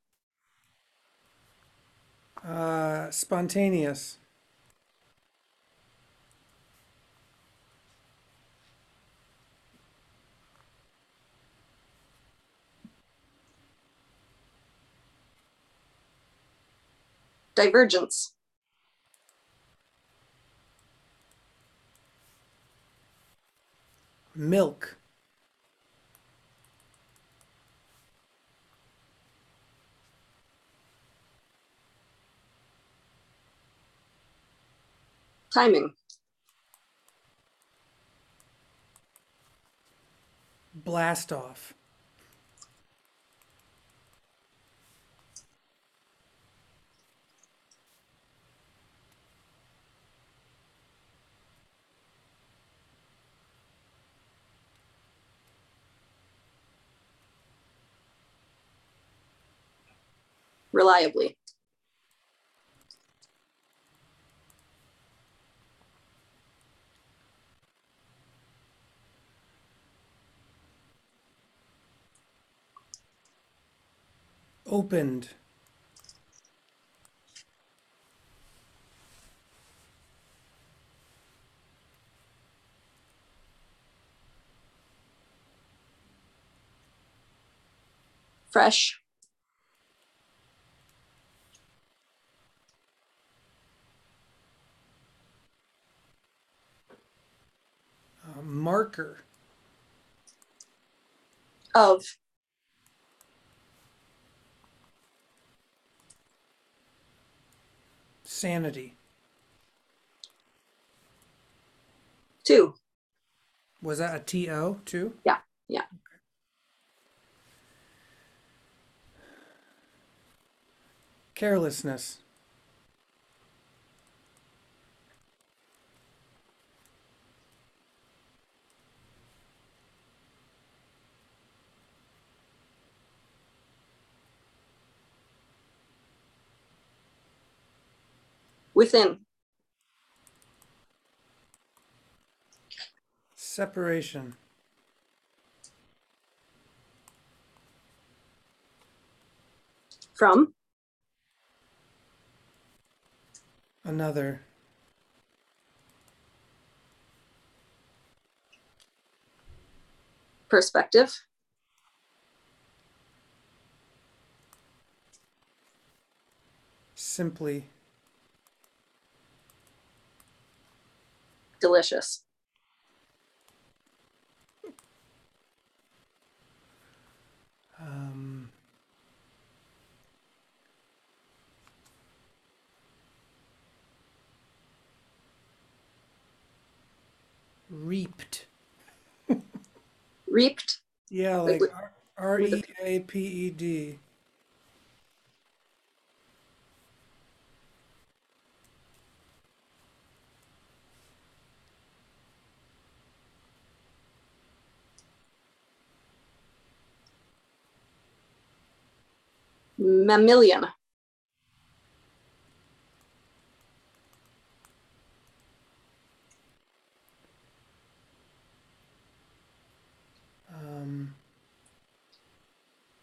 Uh, spontaneous. divergence milk. Timing. Blast off. Reliably. Opened. Fresh. Uh, marker. Of. Sanity. Two. Was that a T-O too? Yeah. Yeah. Carelessness. Within. Separation. From. Another. Perspective. Simply. Delicious. Um, reaped. Reaped. Yeah, Like R E A P E D. Mammalian. Um,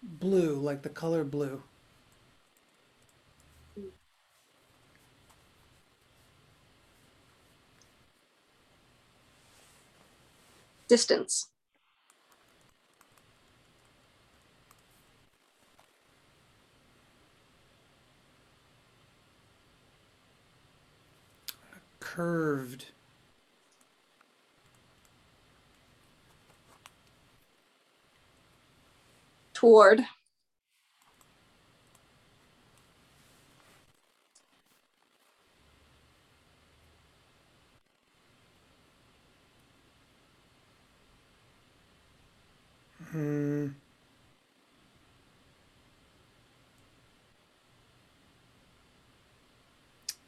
blue, like the color blue. Distance. Curved. Toward. Hmm.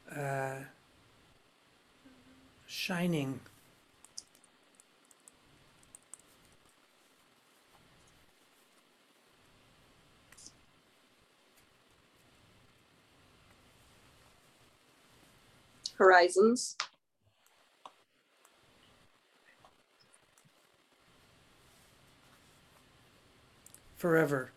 Uh, shining. Horizons. Forever.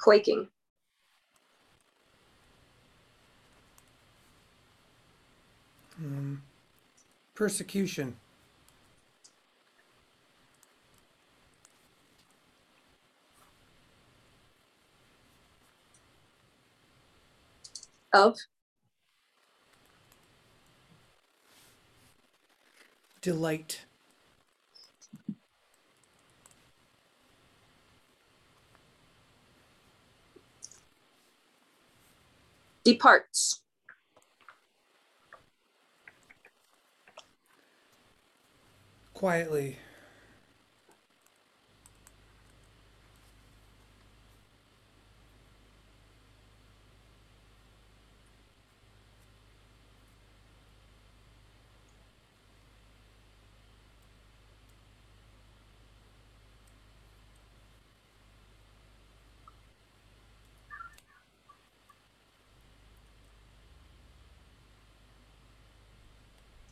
Quaking. Um, persecution. Of. Delight. Departs. Quietly.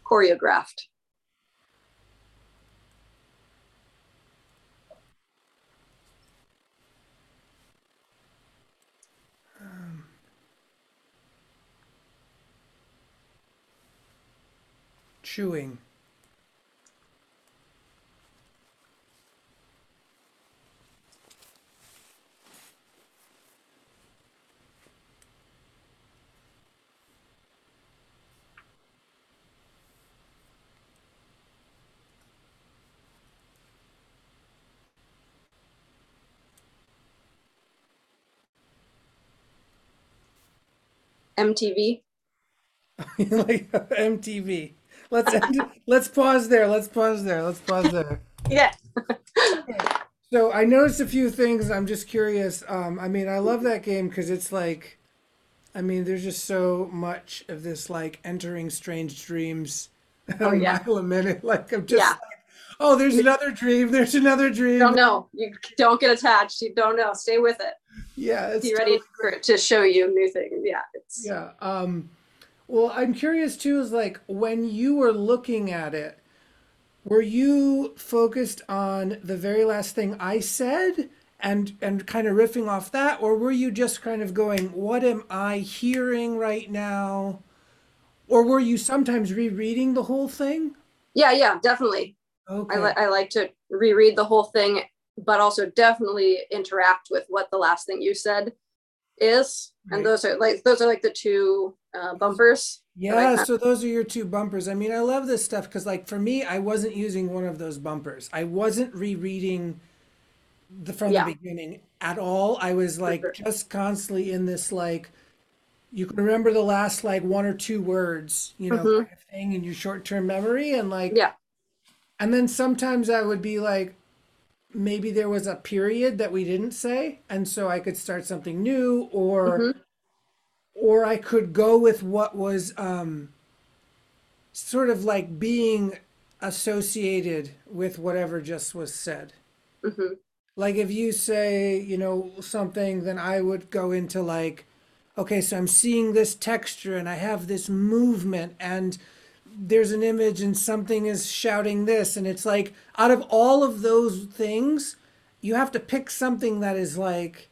Choreographed. chewing. MTV. like MTV. Let's end, let's pause there. Let's pause there. Let's pause there. Yeah. So I noticed a few things. I'm just curious. Um, I mean, I love that game because it's like, I mean, there's just so much of this like entering strange dreams Oh, yeah. a minute. Like I'm just Yeah. like, oh, there's another dream. There's another dream. Don't know. You don't get attached. You don't know. Stay with it. Yeah, it's Be ready totally for it to show you new things. Yeah. It's Yeah. Um, well, I'm curious too. Is like when you were looking at it, were you focused on the very last thing I said and and kind of riffing off that, or were you just kind of going, "What am I hearing right now?" Or were you sometimes rereading the whole thing? yeah, yeah, definitely. Okay. I, li- I like to reread the whole thing, but also definitely interact with what the last thing you said is. Right. And those are like those are like the two uh, bumpers. Yeah, so those are your two bumpers. I mean, I love this stuff because, like, for me, I wasn't using one of those bumpers. I wasn't rereading the from Yeah. the beginning at all. I was like sure. just constantly in this like you can remember the last like one or two words, you know, Mhm. kind of thing in your short-term memory, and like, Yeah. and then sometimes I would be like, maybe there was a period that we didn't say, and so I could start something new, or Mhm. or I could go with what was um, sort of like being associated with whatever just was said. hmm Like if you say, you know, something, then I would go into like, okay, so I'm seeing this texture and I have this movement and there's an image and something is shouting this. And it's like, out of all of those things, you have to pick something that is like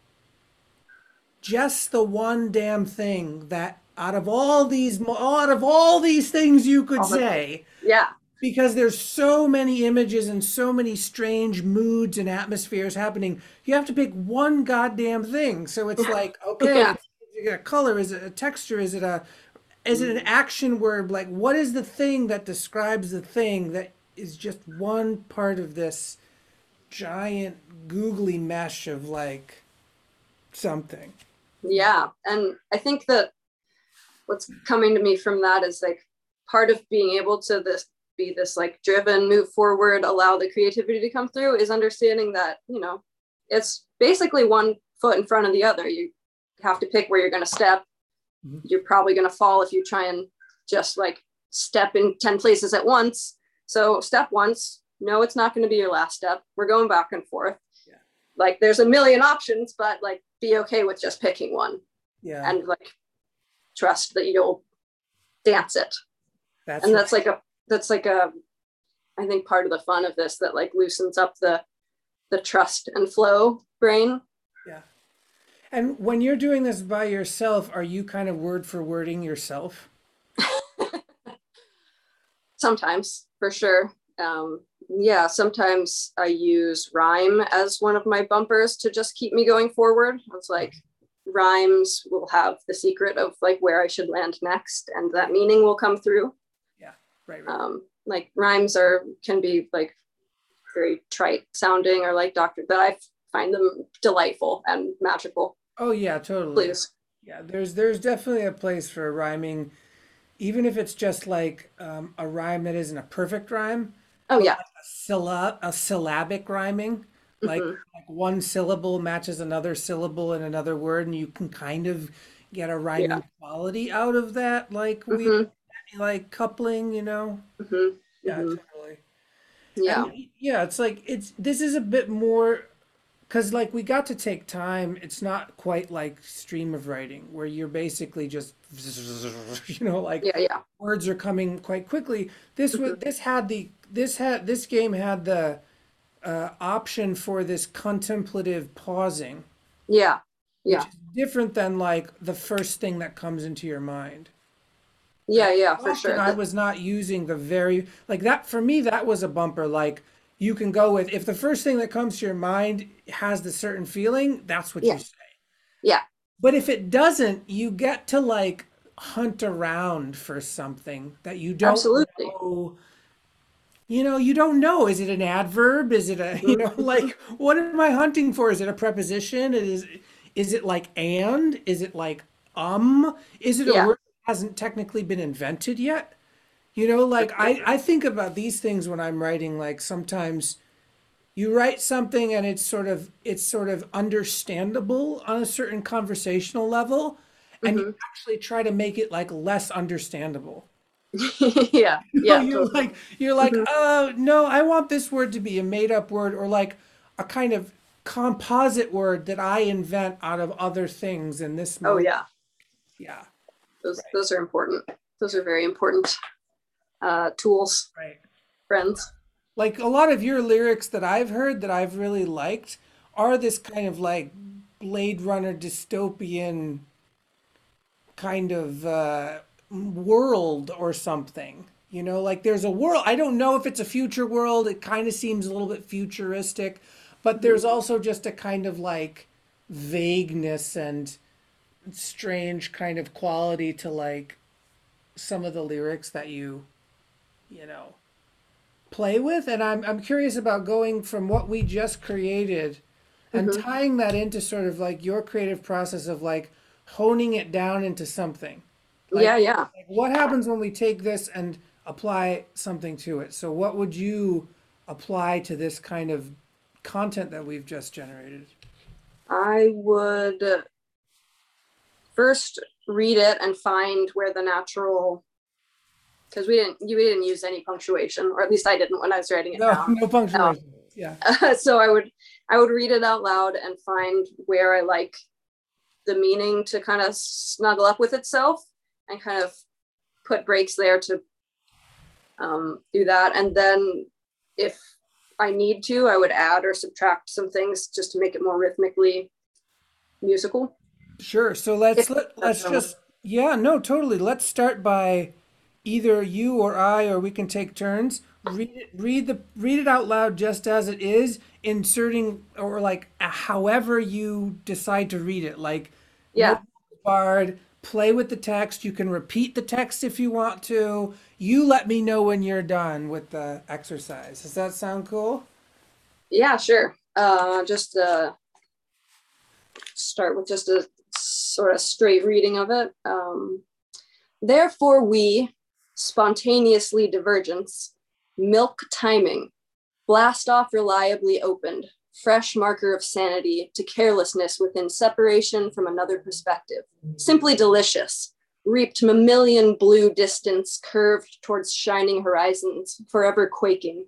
just the one damn thing that out of all these, out of all these things you could say, Yeah. because there's so many images and so many strange moods and atmospheres happening you have to pick one goddamn thing so it's like okay Yeah. is it a color is it a texture is it a is it an action word like what is the thing that describes the thing that is just one part of this giant googly mesh of like something Yeah. And I think that what's coming to me from that is like part of being able to this be this like driven, move forward, allow the creativity to come through is understanding that, you know, it's basically one foot in front of the other. You have to pick where you're gonna step. Mhm. You're probably gonna fall if you try and just like step in 10 places at once. So step once, no, it's not gonna be your last step. We're going back and forth. Yeah. Like there's a million options, but like be okay with just picking one yeah and like trust that you'll dance it that's and right. that's like a that's like a i think part of the fun of this that like loosens up the the trust and flow brain and when you're doing this by yourself are you kind of word for wording yourself? Sometimes for sure. Um yeah sometimes i use rhyme as one of my bumpers to just keep me going forward. I was like rhymes will have the secret of like where i should land next and that meaning will come through. Yeah, right, right. um, like rhymes are can be like very trite sounding or like doctor but i find them delightful and magical Oh yeah, totally. please Yeah, there's there's definitely a place for rhyming, even if it's just like um, a rhyme that isn't a perfect rhyme, Oh but yeah. like a sylla a syllabic rhyming, like hmm like one syllable matches another syllable in another word, and you can kind of get a Yeah. rhyming quality out of that, like we hmm like coupling, you know? hmm Yeah, hmm totally. Yeah. Yeah, it's like it's this is a bit more because like we got to take time. It's not quite like stream of writing where you're basically just you know like Yeah. Yeah. words are coming quite quickly. This was hmm this had the this had this game had the uh, option for this contemplative pausing, Yeah. which Yeah. is different than like the first thing that comes into your mind. Yeah. Yeah. For sure. I was not using the very, like that, for me, that was a bumper. Like you can go with, if the first thing that comes to your mind has the certain feeling, that's what yeah. you say. Yeah. But if it doesn't, you get to like hunt around for something that you don't Absolutely. know. You know, you don't know. Is it an adverb? Is it a, you know, Mhm. like what am I hunting for? Is it a preposition? Is is it like and? Is it like um? Is it a word that hasn't technically been invented yet? You know, like I I think about these things when I'm writing, like sometimes you write something and it's sort of it's sort of understandable on a certain conversational level, and you hmm actually try to make it like less understandable. Yeah. You Yeah. you're Totally. like you're like, hmm uh, no, I want this word to be a made up word or like a kind of composite word that I invent out of other things in this moment. Oh yeah. Yeah, Those right, those are important. Those are very important uh, tools, right. friends. Like a lot of your lyrics that I've heard that I've really liked are this kind of like Blade Runner dystopian kind of uh, world or something. You know, like there's a world. I don't know if it's a future world. It kind of seems a little bit futuristic, but there's hmm also just a kind of like vagueness and strange kind of quality to like some of the lyrics that you, you know, play with. And I'm I'm curious about going from what we just created and hmm tying that into sort of like your creative process of like honing it down into something. Yeah. Like, Yeah. like what happens when we take this and apply something to it? So what would you apply to this kind of content that we've just generated? I would first read it and find where the natural because we didn't you we didn't use any punctuation or at least I didn't when I was writing it No, down. no Um, punctuation. Yeah. so I would I would read it out loud and find where I like the meaning to kind of snuggle up with itself and kind of put breaks there to um, do that. And then if I need to, I would add or subtract some things just to make it more rhythmically musical. Sure. So let's If let what I want. just yeah, no, totally. Let's start by either you or I, or we can take turns. Read it, read the read it out loud just as it is, inserting or like uh, however you decide to read it. Like Yeah. bard, play with the text. You can repeat the text if you want to. You let me know when you're done with the exercise. Does that sound cool? Yeah, sure. Uh, just uh, start with just a sort of straight reading of it. Um, Therefore, we, spontaneously divergence, milk timing, blast off reliably opened, fresh marker of sanity to carelessness within separation from another perspective. Simply delicious, reaped mammalian blue distance curved towards shining horizons, forever quaking.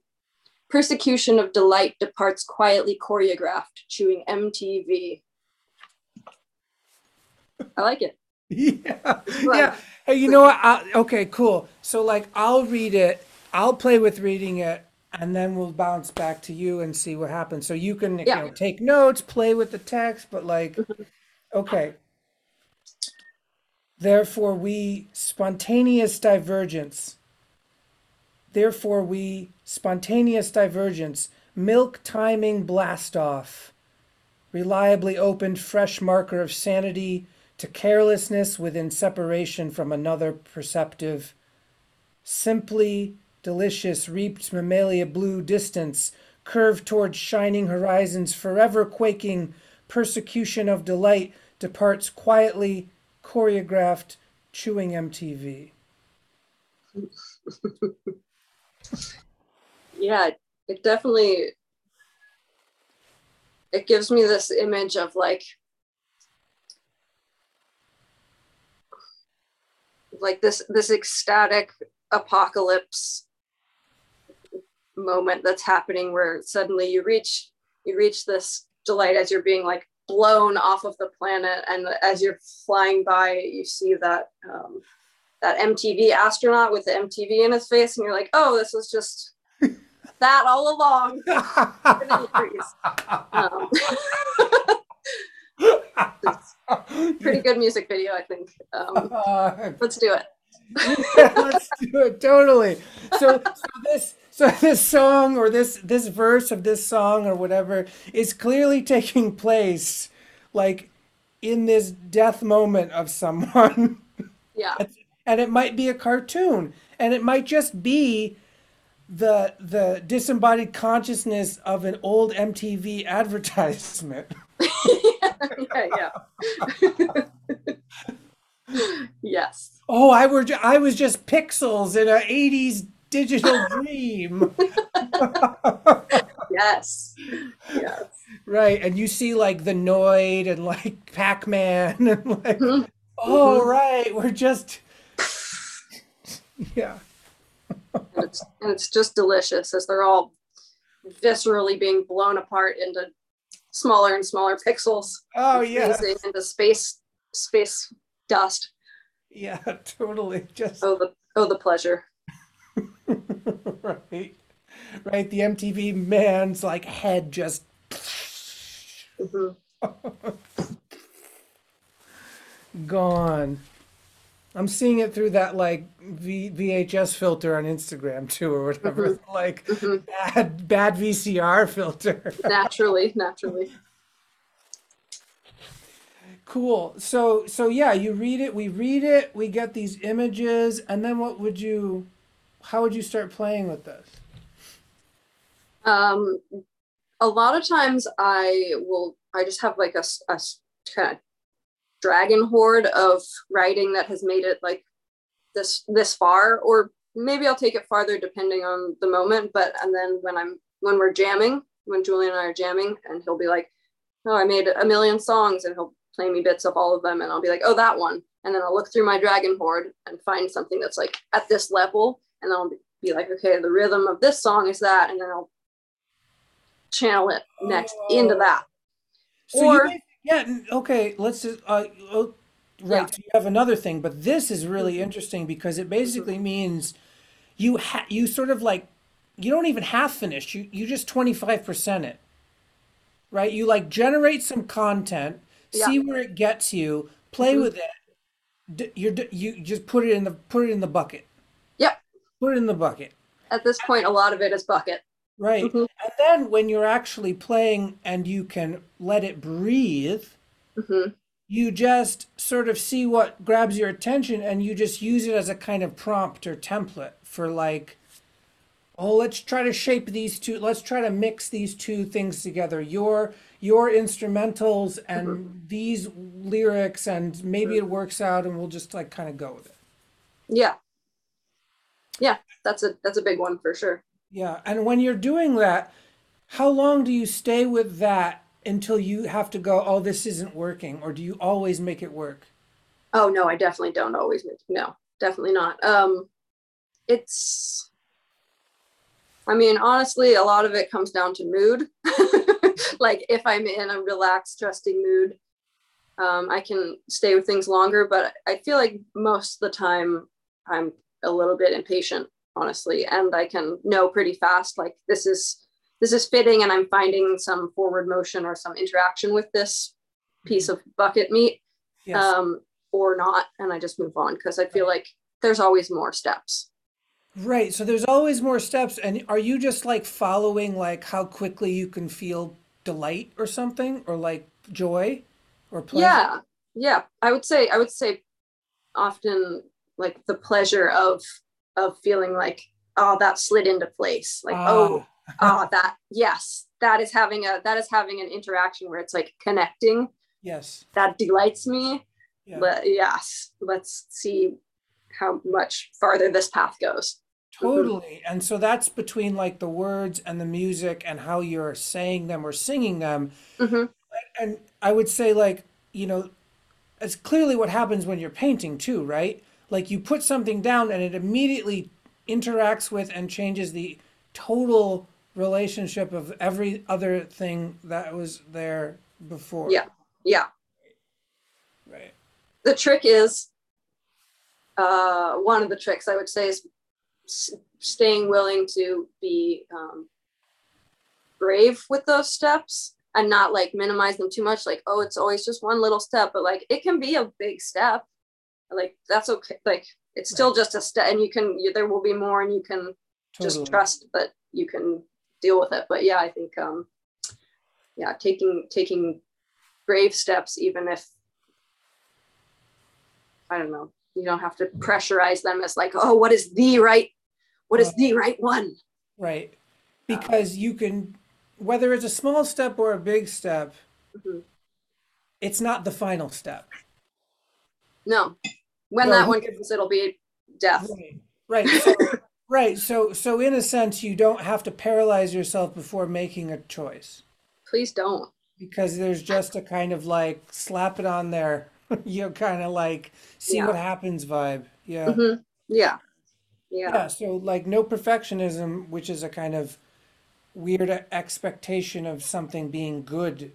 Persecution of delight departs quietly choreographed, chewing MTV. I like it. Yeah, yeah. Hey, you know what? I, okay, cool. So like, I'll read it. I'll play with reading it, and then we'll bounce back to you and see what happens. So you can, you Yeah. know, take notes, play with the text, but like, mm-hmm. okay. Therefore, we spontaneous divergence. Therefore, we spontaneous divergence. Milk timing blast off reliably opened fresh marker of sanity to carelessness within separation from another perceptive, simply delicious reaped mammalia blue distance, curved towards shining horizons, forever quaking, persecution of delight departs quietly choreographed chewing MTV? yeah, it definitely it gives me this image of like like this this ecstatic apocalypse moment that's happening where suddenly you reach you reach this delight as you're being like blown off of the planet. And as you're flying by you see that um, that mtv astronaut with the mtv in his face and you're like oh this was just that all along. Um, pretty good music video i think. Um, uh, let's do it. Yeah, let's do it totally. So, so this so this song or this this verse of this song or whatever is clearly taking place like in this death moment of someone. Yeah. And it might be a cartoon and it might just be the the disembodied consciousness of an old MTV advertisement. yeah, yeah. yes. Oh, I were I was just pixels in a 80s digital dream. yes. Yes. Right, and you see like the Noid and like Pac-Man and like mm-hmm. oh mm-hmm. right, we're just yeah and, it's, and it's just delicious as they're all viscerally being blown apart into smaller and smaller pixels. Oh yeah, into space space dust. Yeah, totally. Just oh the oh the pleasure. right, right. The MTV man's like head just. Mm-hmm. Gone. I'm seeing it through that like v- VHS filter on Instagram too, or whatever, mm-hmm. like mm-hmm. bad bad VCR filter. naturally, naturally. Cool. So so yeah, you read it. We read it. We get these images, and then what would you? How would you start playing with this? Um, a lot of times I will. I just have like a, a kind of dragon hoard of writing that has made it like this this far or maybe i'll take it farther depending on the moment but and then when i'm when we're jamming when julian and i are jamming and he'll be like oh i made a million songs and he'll play me bits of all of them and i'll be like oh that one and then i'll look through my dragon hoard and find something that's like at this level and then i'll be like okay the rhythm of this song is that and then i'll channel it next into that. So or yeah. Okay. Let's just. Uh, oh, right. Yeah. So you have another thing, but this is really mm-hmm. interesting because it basically mm-hmm. means you ha- you sort of like you don't even half finish. You you just twenty five percent it. Right. You like generate some content, yeah. see where it gets you, play mm-hmm. with it. You're you just put it in the put it in the bucket. Yep. Put it in the bucket. At this point, a lot of it is bucket. Right. Mm-hmm. And then when you're actually playing and you can let it breathe, mm-hmm. you just sort of see what grabs your attention and you just use it as a kind of prompt or template for like, oh, let's try to shape these two, let's try to mix these two things together. Your your instrumentals and mm-hmm. these lyrics and maybe mm-hmm. it works out and we'll just like kind of go with it. Yeah. Yeah, that's a that's a big one for sure. Yeah. And when you're doing that, how long do you stay with that until you have to go, oh, this isn't working? Or do you always make it work? Oh, no, I definitely don't always make No, definitely not. Um, it's, I mean, honestly, a lot of it comes down to mood. like if I'm in a relaxed, trusting mood, um, I can stay with things longer. But I feel like most of the time I'm a little bit impatient honestly and i can know pretty fast like this is this is fitting and i'm finding some forward motion or some interaction with this piece of bucket meat yes. um, or not and i just move on because i feel like there's always more steps right so there's always more steps and are you just like following like how quickly you can feel delight or something or like joy or pleasure? yeah yeah i would say i would say often like the pleasure of of feeling like oh that slid into place like oh oh that yes that is having a that is having an interaction where it's like connecting yes that delights me yeah. but yes, let's see how much farther this path goes. Totally. And so that's between like the words and the music and how you're saying them or singing them. Mm-hmm. And I would say, like, you know, it's clearly what happens when you're painting too, right? Like you put something down and it immediately interacts with and changes the total relationship of every other thing that was there before. Yeah. Yeah. Right. The trick is uh, one of the tricks I would say is staying willing to be um, brave with those steps and not like minimize them too much like oh it's always just one little step but like it can be a big step like that's okay. Like it's still right. just a step and you can you, there will be more and you can totally. just trust that you can deal with it. But yeah i think um yeah taking taking brave steps even if i don't know you don't have to pressurize them as like oh what is the right what is the right one? Right. Because you can whether it's a small step or a big step mm-hmm. it's not the final step no when that one comes it'll be death right right so, right so so in a sense you don't have to paralyze yourself before making a choice please don't because there's just a kind of like slap it on there you know, kind of like see yeah. what happens vibe. Yeah. Mm-hmm. Yeah. Yeah. Yeah. So like no perfectionism, which is a kind of weird expectation of something being good.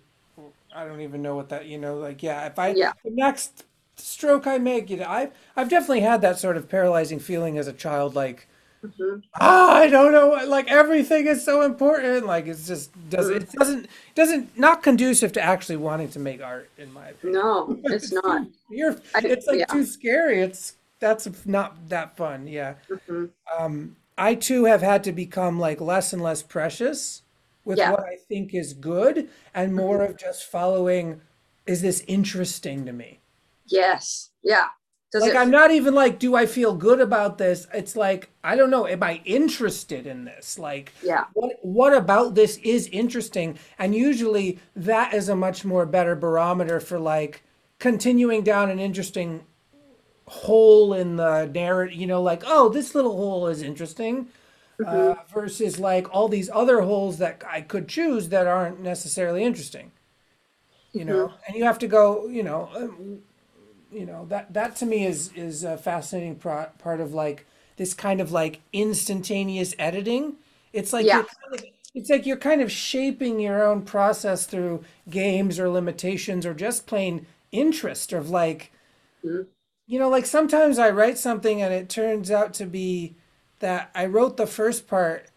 I don't even know what that, you know, like, yeah, if I, yeah. the next stroke I make, you know, I've, I've definitely had that sort of paralyzing feeling as a child, like, Mm-hmm. Ah, I don't know. Like everything is so important. Like it's just doesn't it doesn't doesn't not conducive to actually wanting to make art, in my opinion. No, it's not. You're. It's like yeah. too scary. It's that's not that fun. Yeah. Mm-hmm. Um, I too have had to become like less and less precious with yeah. what I think is good, and more mm-hmm. of just following. Is this interesting to me? Yes. Yeah. Does like it... I'm not even like, do I feel good about this? It's like I don't know. Am I interested in this? Like, yeah. What what about this is interesting? And usually that is a much more better barometer for like continuing down an interesting hole in the narrative. You know, like oh, this little hole is interesting. Mm-hmm. Uh, versus like all these other holes that I could choose that aren't necessarily interesting. You know, mm-hmm. and you have to go. You know, um, you know that that to me is is a fascinating pro- part of like this kind of like instantaneous editing it's like yeah. Kind of, it's like you're kind of shaping your own process through games or limitations or just plain interest of like mm-hmm. you know like sometimes i write something and it turns out to be that i wrote the first part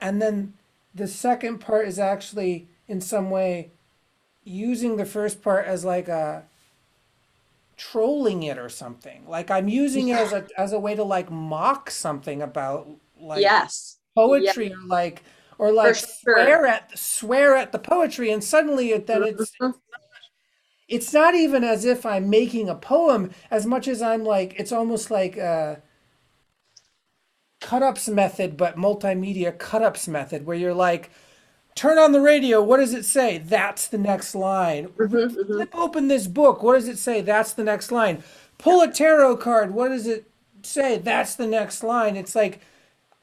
and then the second part is actually in some way using the first part as like a trolling it or something. Like I'm using yeah. it as a as a way to like mock something about like yes poetry or like or like sure. swear at swear at the poetry and suddenly it then it's mm-hmm. it's not even as if I'm making a poem as much as I'm like it's almost like a cut ups method but multimedia cut ups method where you're like turn on the radio. What does it say? That's the next line. Mm-hmm, mm-hmm. Flip open this book. What does it say? That's the next line. Pull a tarot card. What does it say? That's the next line. It's like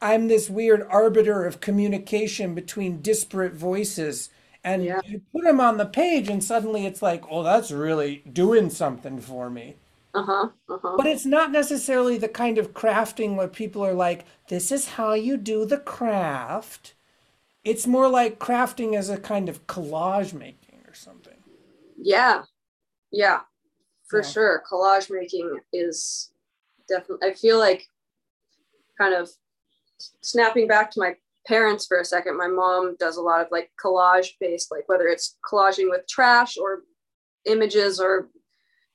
I'm this weird arbiter of communication between disparate voices. And yeah. you put them on the page, and suddenly it's like, oh, that's really doing something for me. Uh-huh, uh-huh. But it's not necessarily the kind of crafting where people are like, this is how you do the craft it's more like crafting as a kind of collage making or something. Yeah. Yeah. For yeah. sure. Collage making is definitely I feel like kind of snapping back to my parents for a second. My mom does a lot of like collage based like whether it's collaging with trash or images or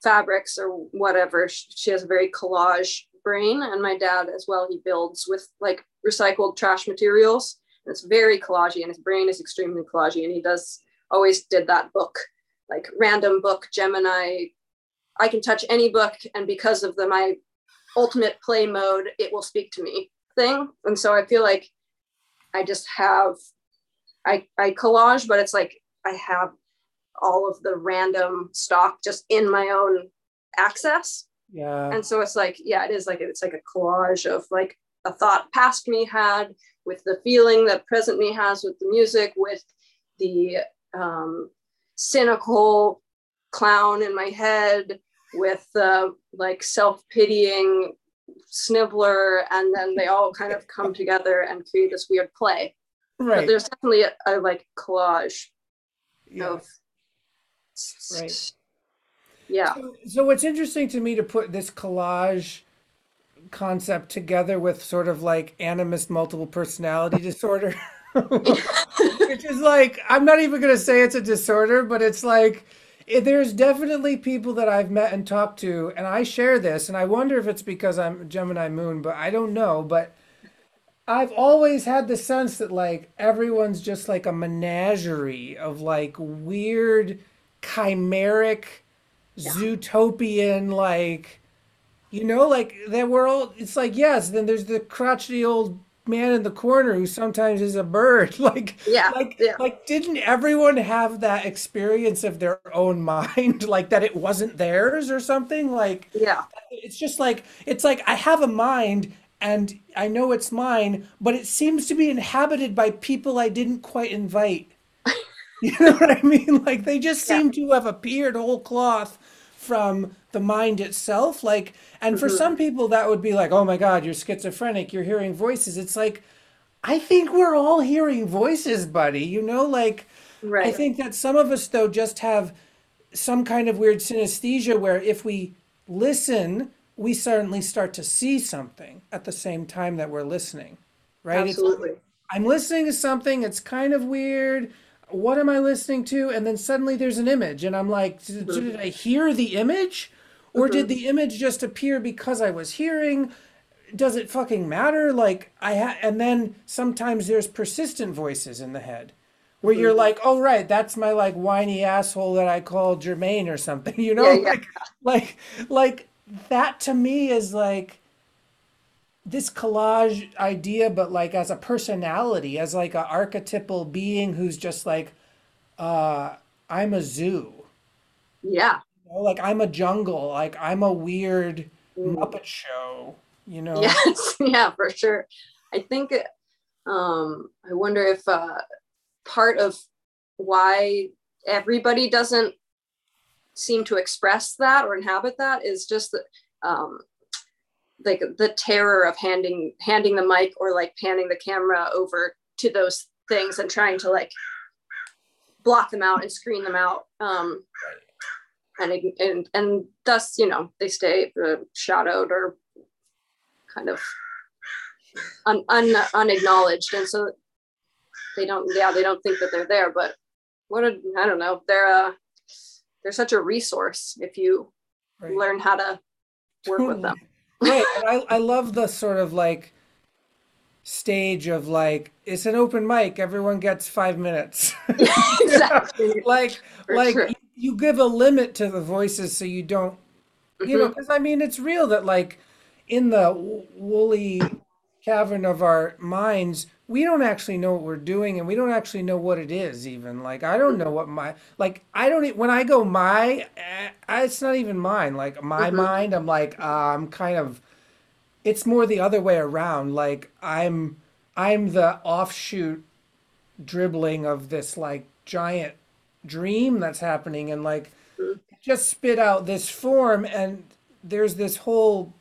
fabrics or whatever. She has a very collage brain and my dad as well he builds with like recycled trash materials it's very collagey and his brain is extremely collagey and he does always did that book like random book gemini i can touch any book and because of the my ultimate play mode it will speak to me thing and so i feel like i just have i i collage but it's like i have all of the random stock just in my own access. Yeah. And so it's like, yeah, it is like it's like a collage of like a thought past me had with the feeling that present me has with the music, with the um, cynical clown in my head, with the like self pitying sniveler, and then they all kind of come together and create this weird play. right. But there's definitely a, a like collage yeah. of Right. yeah So, so what's interesting to me to put this collage concept together with sort of like animist multiple personality disorder, which is like I'm not even gonna say it's a disorder, but it's like it, there's definitely people that I've met and talked to, and I share this, and I wonder if it's because I'm Gemini Moon, but I don't know, but. I've always had the sense that like everyone's just like a menagerie of like weird chimeric zootopian like you know like that we're all it's like yes then there's the crotchety old man in the corner who sometimes is a bird. Like yeah like yeah. like didn't everyone have that experience of their own mind? Like that it wasn't theirs or something? Like yeah. it's just like it's like I have a mind and I know it's mine, but it seems to be inhabited by people I didn't quite invite. You know what I mean? Like they just yeah. seem to have appeared whole cloth from the mind itself. Like, and for some mm-hmm. people that would be like, oh my God, you're schizophrenic, you're hearing voices. It's like, I think we're all hearing voices, buddy. You know, like I think that some of us though just have some kind of weird synesthesia where if we listen, we suddenly start to see something at the same time that we're listening, right? It's absolutely I'm listening to something, it's kind of weird. What am I listening to? And then suddenly there's an image, and I'm like, did mm-hmm. I hear the image? Or did the image just appear because I was hearing? Does it fucking matter? Like, I ha- and then sometimes there's persistent voices in the head where you're hmm like, oh, right, that's my like whiny asshole that I call Jermaine or something, you yeah know? yeah Like, like, like that to me is like, this collage idea, but like as a personality, as like an archetypal being who's just like, uh, I'm a zoo, yeah you know, like I'm a jungle, like I'm a weird Mm. Muppet show, you know? yes yeah for sure i think um i wonder if uh part of why everybody doesn't seem to express that or inhabit that is just that um like the terror of handing handing the mic or like panning the camera over to those things and trying to like block them out and screen them out um and and and thus you know they stay uh, shadowed or kind of un, un, unacknowledged and so they don't yeah they don't think that they're there but what a i don't know they're uh they're such a resource if you Right. learn how to work with them Right. And I, I love the sort of like stage of like, it's an open mic, everyone gets five minutes. exactly Like, for like sure you, give a limit to the voices so you don't you know, because I mean, it's real that like in the woolly cavern of our minds, we don't actually know what we're doing, and we don't actually know what it is. Even like I don't know what my like I don't when I go my, eh, I, it's not even mine. Like my hmm mind, I'm like uh, I'm kind of. It's more the other way around. Like I'm I'm the offshoot dribbling of this like giant dream that's happening, and like just spit out this form and there's this whole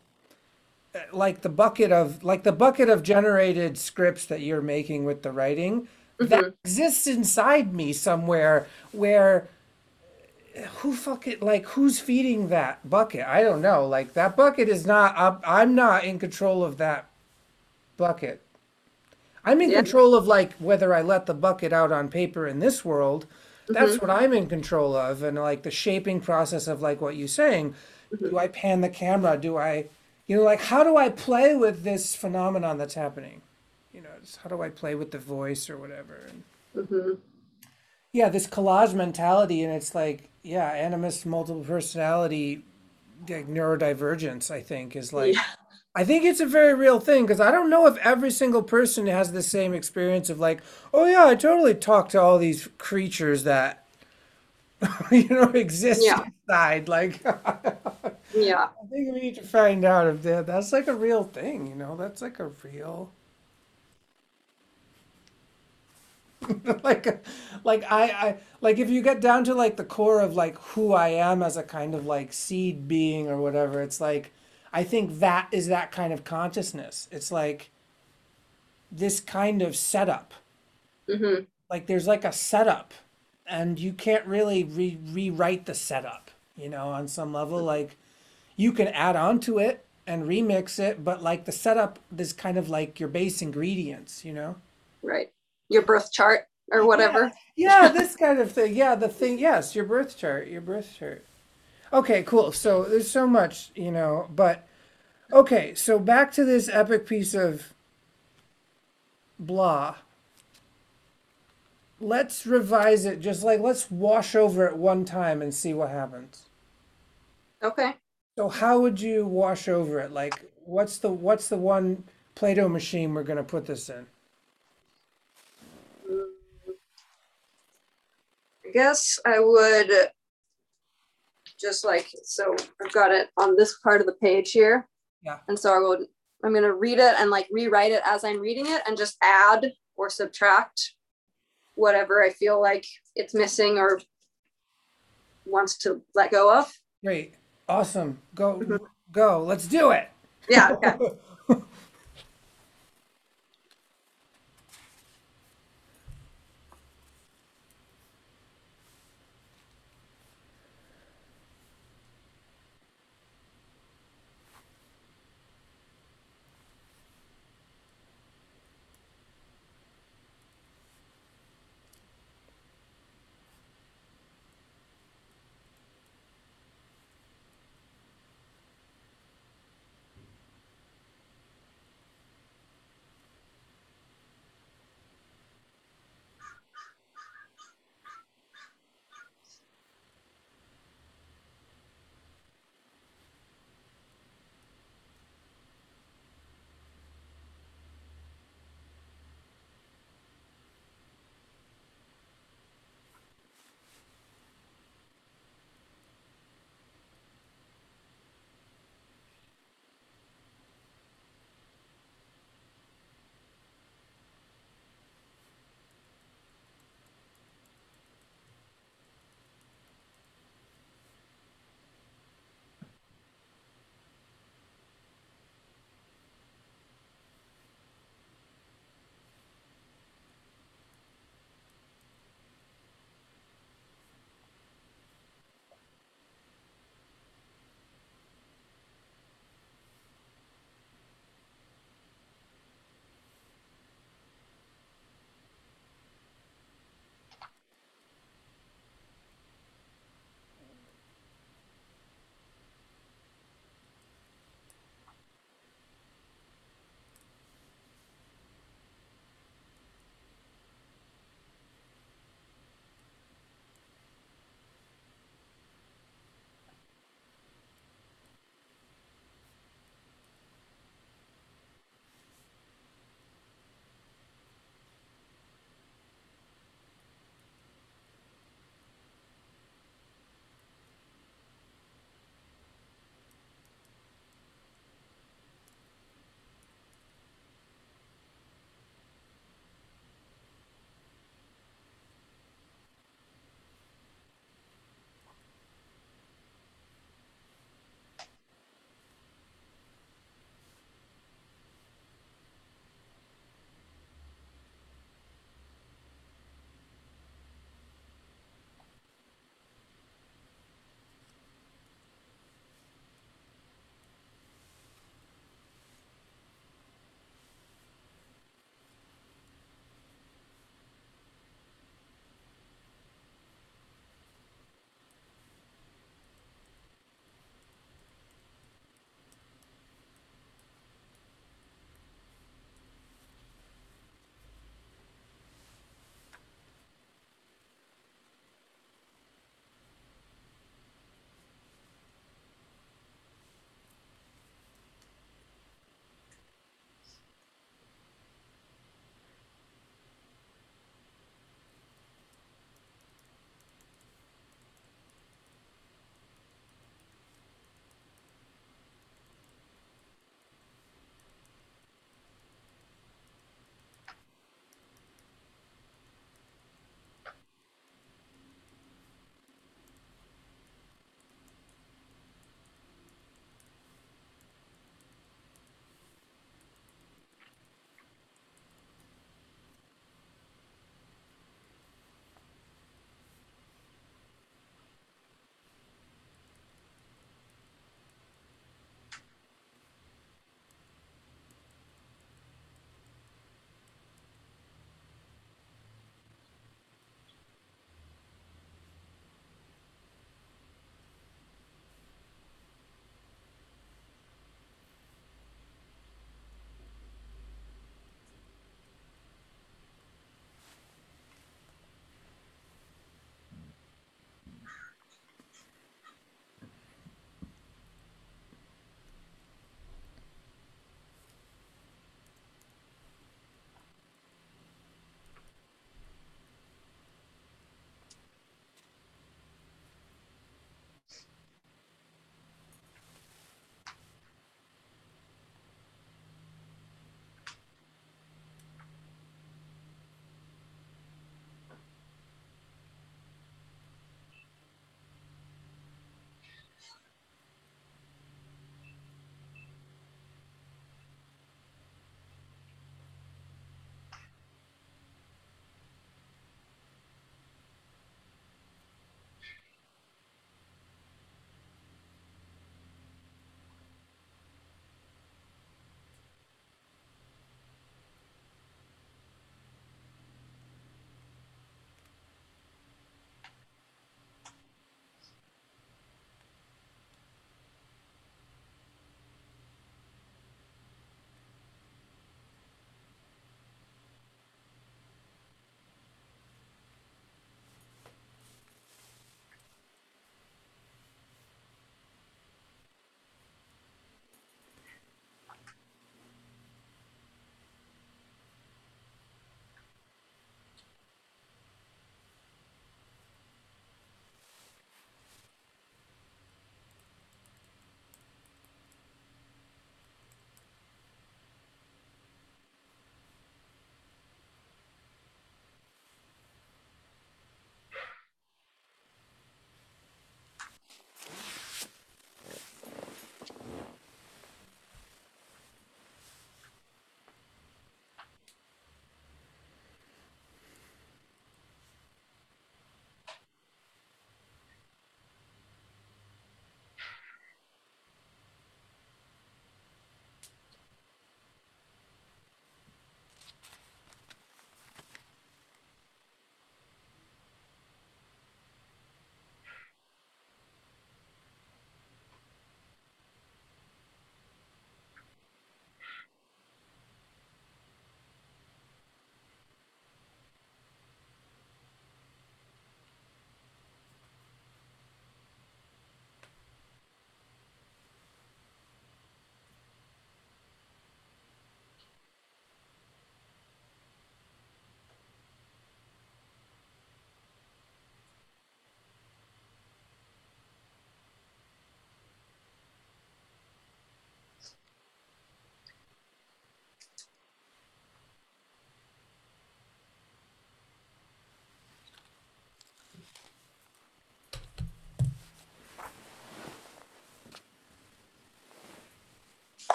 uh, like the bucket of like the bucket of generated scripts that you're making with the writing that hmm exists inside me somewhere where who fuck it like who's feeding that bucket? I don't know. Like that bucket is not I'm, I'm not in control of that bucket. I'm in yeah. control of like whether i let the bucket out on paper in this world that's what i'm in control of and like the shaping process of like what you're saying. Hmm do i pan the camera? Do i you know like how do i play with this phenomenon that's happening? You know just how do i play with the voice or whatever? And hmm yeah this collage mentality and it's like yeah animist multiple personality like neurodivergence i think is like yeah i think it's a very real thing because i don't know if every single person has the same experience of like oh yeah i totally talk to all these creatures that you know exist yeah inside like Yeah. I think we need to find out if that that's like a real thing, you know? That's like a real like like I I like if you get down to like the core of like who I am as a kind of like seed being or whatever, it's like I think that is that kind of consciousness. It's like this kind of setup. hmm Like there's like a setup and you can't really re- rewrite the setup, you know, on some level like you can add on to it and remix it, but like the setup is kind of like your base ingredients, you know? Right. Your birth chart or Yeah, whatever. yeah, this kind of thing. Yeah, the thing. Yes, your birth chart. Your birth chart. Okay, cool. So there's so much, you know, but okay. So back to this epic piece of blah. Let's revise it. Just like let's wash over it one time and see what happens. Okay. So how would you wash over it? Like, what's the what's the one Play-Doh machine we're gonna put this in? I guess I would just like, so I've got it on this part of the page here. Yeah. And so I would, I'm going to read it and like rewrite it as I'm reading it and just add or subtract whatever I feel like it's missing or wants to let go of. Great. Awesome. Go Mhm. go. Let's do it. Yeah. Okay.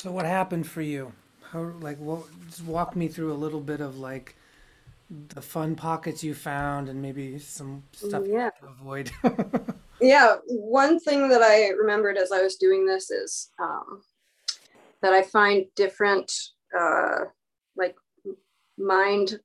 So what happened for you? How like what just walk me through a little bit of like the fun pockets you found and maybe some stuff you Yeah. have to avoid. Yeah. One thing that I remembered as I was doing this is um, that I find different, uh, like mind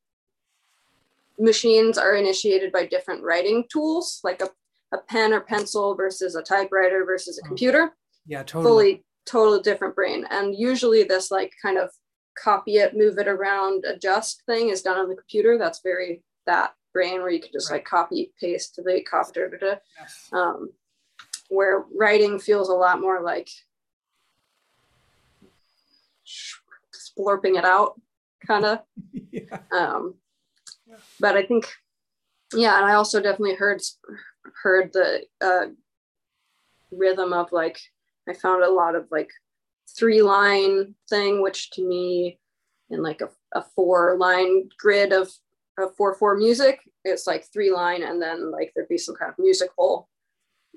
machines are initiated by different writing tools, like a, a pen or pencil versus a typewriter versus a Mm. computer. Yeah, totally. fully total different brain and usually this like kind of copy it move it around adjust thing is done on the computer that's very that brain where you can just Right. like copy paste delete copy da, da, da. Yes. um where writing feels a lot more like splurping it out kind of Yeah. um Yeah. but i think yeah and i also definitely heard heard the uh rhythm of like i found a lot of like three line thing which to me in like a, a four line grid of of four four music it's like three line and then like there'd be some kind of musical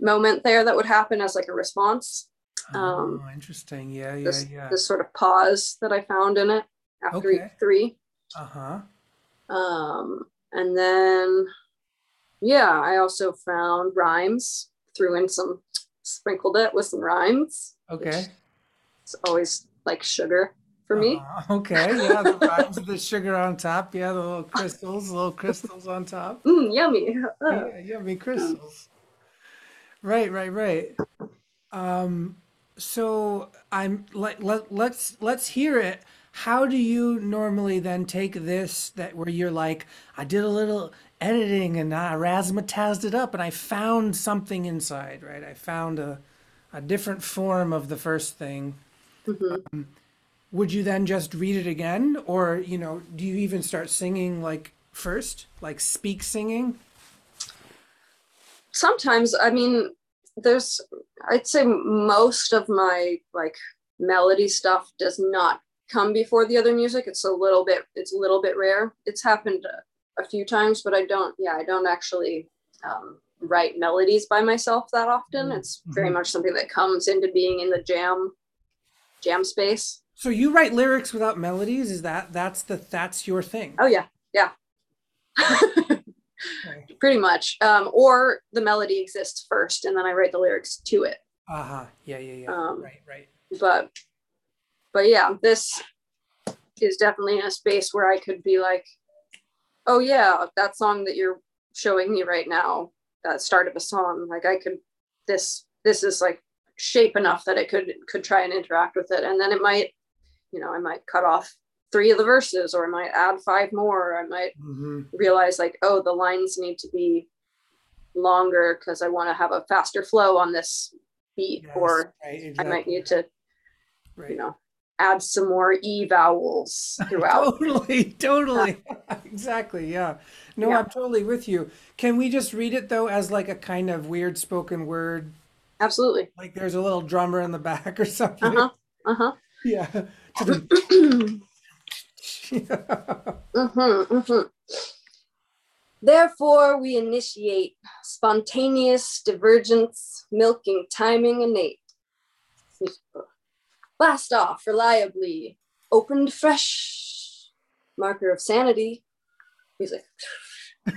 moment there that would happen as like a response um, oh, interesting. Yeah, yeah, this yeah. this sort of pause that i found in it after each Okay. three Uh-huh. um, and then, yeah, I also found rhymes, threw in some, sprinkled it with some rhymes. Okay. It's always like sugar for me. Uh-huh. Okay. Yeah, the rhymes the sugar on top. Yeah, the little crystals, little crystals on top. Mm, yummy. Uh, Yeah, yummy crystals. Right, right, right. Um, so I'm let, let let's let's hear it. How do you normally then take this that where you're like, I did a little editing and I razzmatazed it up and I found something inside, right? I found a a different form of the first thing. mhm. Would you then just read it again, or you know, do you even start singing like first, like speak singing? Sometimes, I mean, there's, I'd say most of my like melody stuff does not come before the other music. It's a little bit, it's a little bit rare. It's happened a, few times, but I don't, yeah, I don't actually um, write melodies by myself that often. Mm, It's very much something that comes into being in the jam, jam space. So you write lyrics without melodies? Is that that's the that's your thing? Oh yeah, yeah. Okay. Pretty much. Um, or the melody exists first and then I write the lyrics to it. Uh-huh. Yeah, yeah, yeah. Um, right, right. but but yeah this is definitely in a space where i could be like oh yeah that song that you're showing me right now that start of a song like i could this this is like shape enough that it could could try and interact with it. And then it might you know i might cut off three of the verses or i might add five more. Or i might hmm realize like oh the lines need to be longer because i want to have a faster flow on this beat Yes, or right, i might need to Right. you know, add some more e vowels throughout. Totally, totally. Exactly, yeah. No, Yeah. I'm totally with you. Can we just read it though as like a kind of weird spoken word? Absolutely. Like there's a little drummer in the back or something? Uh huh. Uh huh. Yeah. mm-hmm, mm-hmm. Therefore, we initiate spontaneous divergence, milking, timing innate. Blast off reliably, opened fresh, marker of sanity. Music.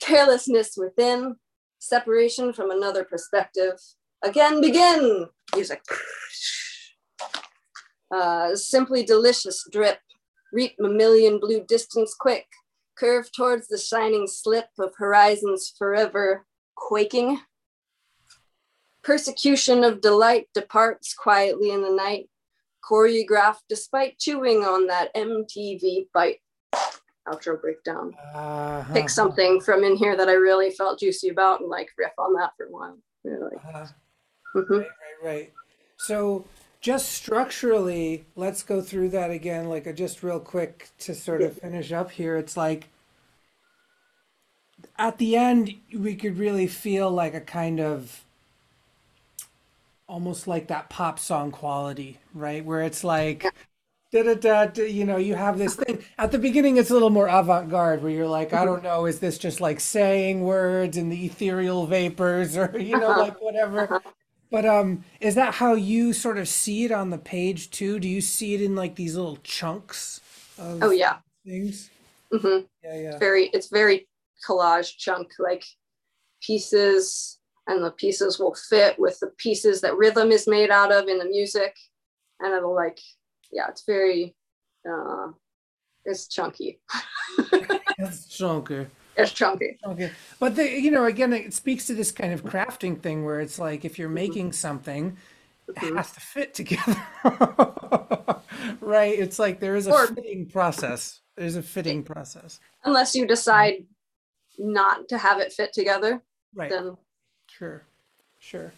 Carelessness within, separation from another perspective. Again, begin. Music. Uh, simply delicious drip. Reap mammalian blue distance quick. Curve towards the shining slip of horizons forever quaking. Persecution of delight departs quietly in the night. Choreographed despite chewing on that MTV bite. Outro breakdown. Uh-huh. Pick something from in here that I really felt juicy about and like riff on that for a while. Really. Uh, Mhm. Right, right, right. So just structurally, let's go through that again, like a, just real quick to sort of finish up here. It's like at the end, we could really feel like a kind of almost like that pop song quality, right? Where it's like da da da, da you know, you have this thing. At the beginning, it's a little more avant-garde where you're like, I don't know, is this just like saying words in the ethereal vapors or, you know, Uh-huh. like whatever. Uh-huh. But um, is that how you sort of see it on the page too? Do you see it in like these little chunks Oh yeah. things? Mm-hmm. Yeah, yeah. Very, it's very collage chunk like pieces, and the pieces will fit with the pieces that rhythm is made out of in the music, and it'll like, yeah, it's very, uh, it's chunky. That's chunky. It's chunky. Okay. But the, you know, again, it speaks to this kind of crafting thing where it's like if you're Mhm, making something, it mhm. has to fit together. Right? It's like there is a Or fitting process. There's a fitting process. unless you decide not to have it fit together, Right. then Sure. Sure.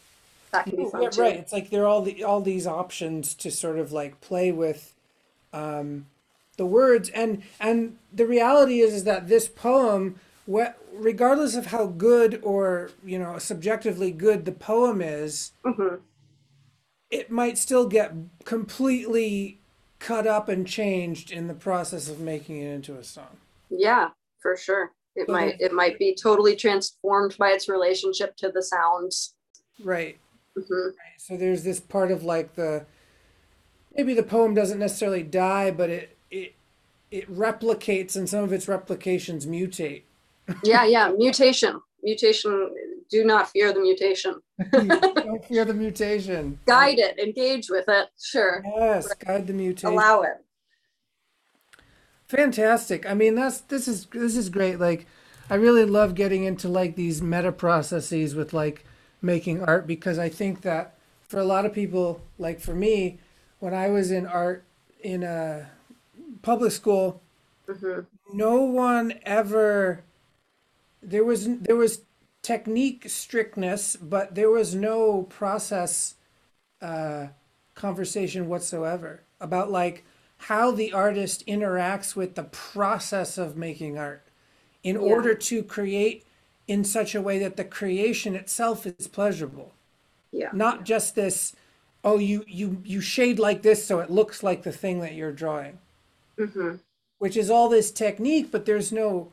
that can be fun yeah, right. It's like there are all the all these options to sort of like play with um, the words, and and the reality is is that this poem, what regardless of how good or you know subjectively good the poem is, hmm it might still get completely cut up and changed in the process of making it into a song. Yeah, for sure. It So might it might be totally transformed by its relationship to the sounds. right. hmm So there's this part of like the maybe the poem doesn't necessarily die, but it it it replicates and some of its replications mutate. Yeah, yeah. Mutation, mutation. Do not fear the mutation. Don't fear the mutation. Guide it, engage with it. Sure, Yes, guide the mutation. allow it. Fantastic. I mean, that's this is this is great. Like, I really love getting into like these meta processes with like making art because I think that for a lot of people, like for me, when I was in art in a public school, hmm no one ever there was there was technique strictness, but there was no process uh, conversation whatsoever about like how the artist interacts with the process of making art in Yeah, order to create in such a way that the creation itself is pleasurable. Yeah, not just this oh you you you shade like this so it looks like the thing that you're drawing. Hmm which is all this technique but there's no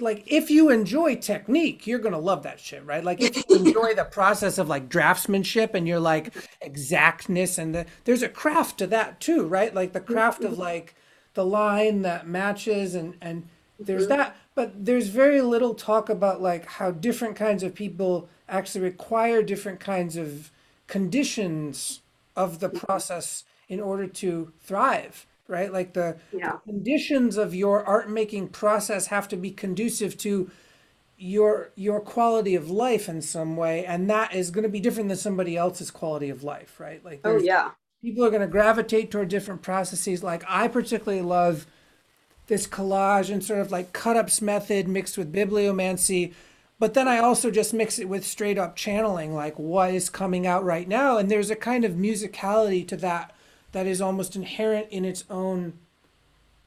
like if you enjoy technique you're gonna love that shit right? Like if you enjoy the process of like draftsmanship and you're like exactness and the there's a craft to that too right? Like the craft of like the line that matches and and there's hmm that but there's very little talk about like how different kinds of people actually require different kinds of conditions of the process in order to thrive right? Like the Yeah, conditions of your art making process have to be conducive to your your quality of life in some way and that is going to be different than somebody else's quality of life right? Like oh yeah. people are going to gravitate toward different processes. Like i particularly love this collage and sort of like cut ups method mixed with bibliomancy but then i also just mix it with straight up channeling like what is coming out right now? And there's a kind of musicality to that that is almost inherent in its own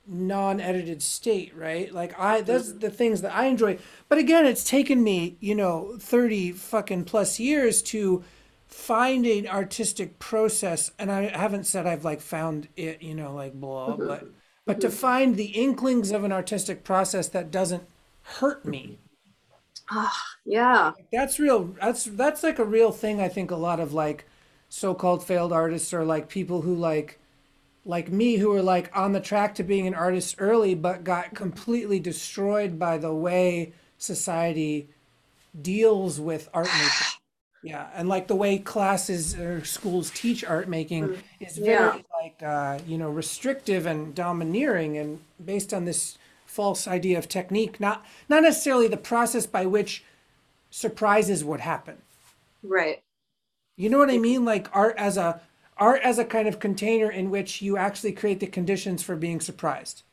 non-edited state right? Like i that's hmm the things that i enjoy. But again it's taken me you know 30 fucking plus years to find an artistic process and i haven't said i've like found it you know like blah but but to find the inklings of an artistic process that doesn't hurt me. Ah, yeah. that's real that's that's like a real thing i think a lot of like so-called failed artists are like people who like like me who were like on the track to being an artist early but got completely destroyed by the way society deals with art making yeah and like the way classes or schools teach art making Mm, is Yeah. very like uh, you know restrictive and domineering and based on this false idea of technique not not necessarily the process by which surprises would happen Right. You know what i mean? Like art as a art as a kind of container in which you actually create the conditions for being surprised.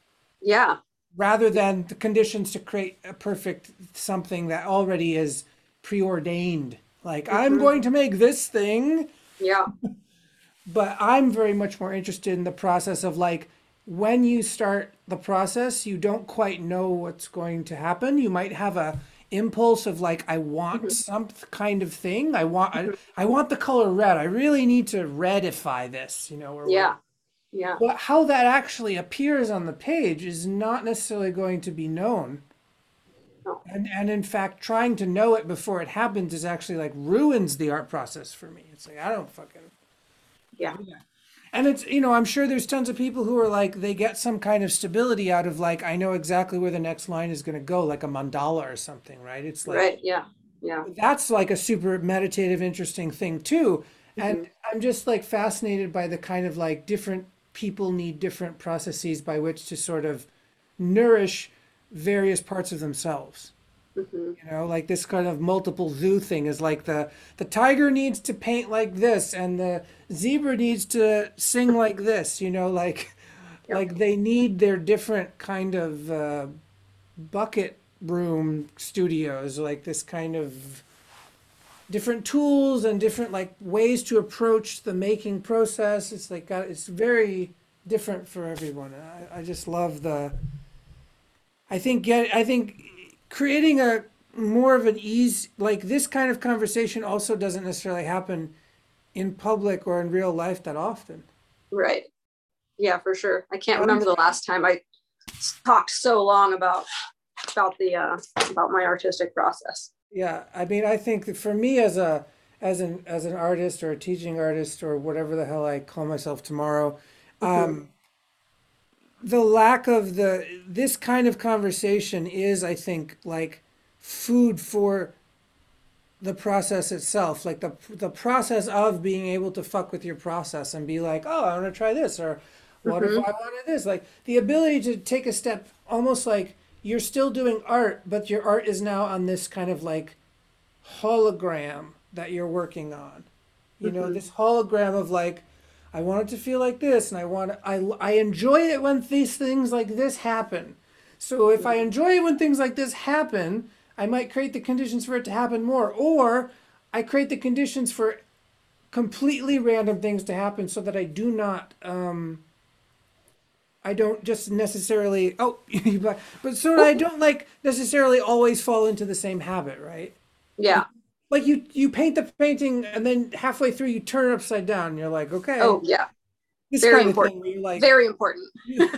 Yeah. rather than the conditions to create a perfect something that already is preordained. Like i'm hmm going to make this thing. Yeah. but i'm very much more interested in the process of like when you start the process you don't quite know what's going to happen. You might have a impulse of like i want hmm some kind of thing i want I, hmm I want the color red i really need to redify this you know or Yeah. Yeah. but how that actually appears on the page is not necessarily going to be known No. And and in fact, trying to know it before it happens is actually like ruins the art process for me. It's like I don't fucking Yeah. And it's you know I'm sure there's tons of people who are like they get some kind of stability out of like I know exactly where the next line is going to go like a mandala or something, right? It's like Right. Yeah. Yeah. that's like a super meditative interesting thing too and mm-hmm. i'm just like fascinated by the kind of like different people need different processes by which to sort of nourish various parts of themselves hmm you know like this kind of multiple zoo thing is like the the tiger needs to paint like this and the zebra needs to sing like this you know like Yep. like they need their different kind of uh, bucket room studios like this kind of different tools and different like ways to approach the making process. It's like got it's very different for everyone. I, I just love the i think get i think creating a more of an ease like this kind of conversation also doesn't necessarily happen in public or in real life that often Right. Yeah, for sure. I can't How do you remember the last time i talked so long about about the uh about my artistic process. Yeah, I mean, I think that for me as a as an as an artist or a teaching artist or whatever the hell I call myself tomorrow, um, the lack of the this kind of conversation is, I think, like food for the process itself, like the the process of being able to fuck with your process and be like, oh, I want to try this, or what if mm-hmm. I wanted this? Like the ability to take a step, almost like you're still doing art, but your art is now on this kind of like hologram that you're working on. You know, mm-hmm. this hologram of like, I want it to feel like this, and I want I I enjoy it when these things like this happen. So if I enjoy it when things like this happen, I might create the conditions for it to happen more, or I create the conditions for completely random things to happen so that I do not um I don't just necessarily oh but but so that I don't like necessarily always fall into the same habit, right? Yeah. Like you you paint the painting and then halfway through you turn it upside down and you're like, okay, Oh yeah. this very kind of important. thing where you like Very important. you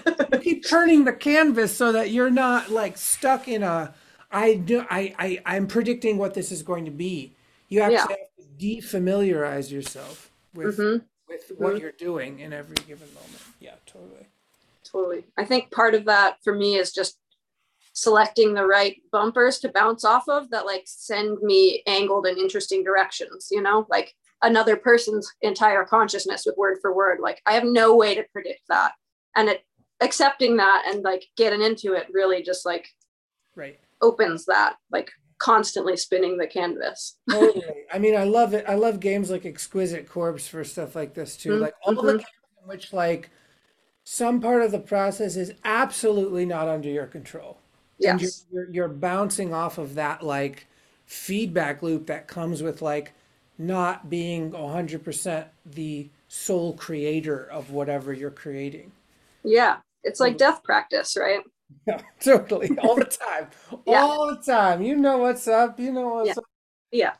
keep turning the canvas so that you're not like stuck in a I do I, I I'm predicting what this is going to be. You actually Yeah. have to defamiliarize yourself with Mhm. with what you're doing in every given moment. Yeah, totally. Totally. I think part of that for me is just selecting the right bumpers to bounce off of that like send me angled in interesting directions, you know, like another person's entire consciousness with word for word. Like I have no way to predict that. And it accepting that and like getting into it really just like Right. opens that, like constantly spinning the canvas. Totally. I mean, I love it. I love games like Exquisite Corpse for stuff like this too. Mm, Like all the mhm. games in which like some part of the process is absolutely not under your control. And you're, Yes. you're you're bouncing off of that like feedback loop that comes with like not being 100% the sole creator of whatever you're creating. Yeah. It's like death practice, right? Yeah, totally. All the time. Yeah. All the time. You know what's up. You know what's Yeah. up. Yeah.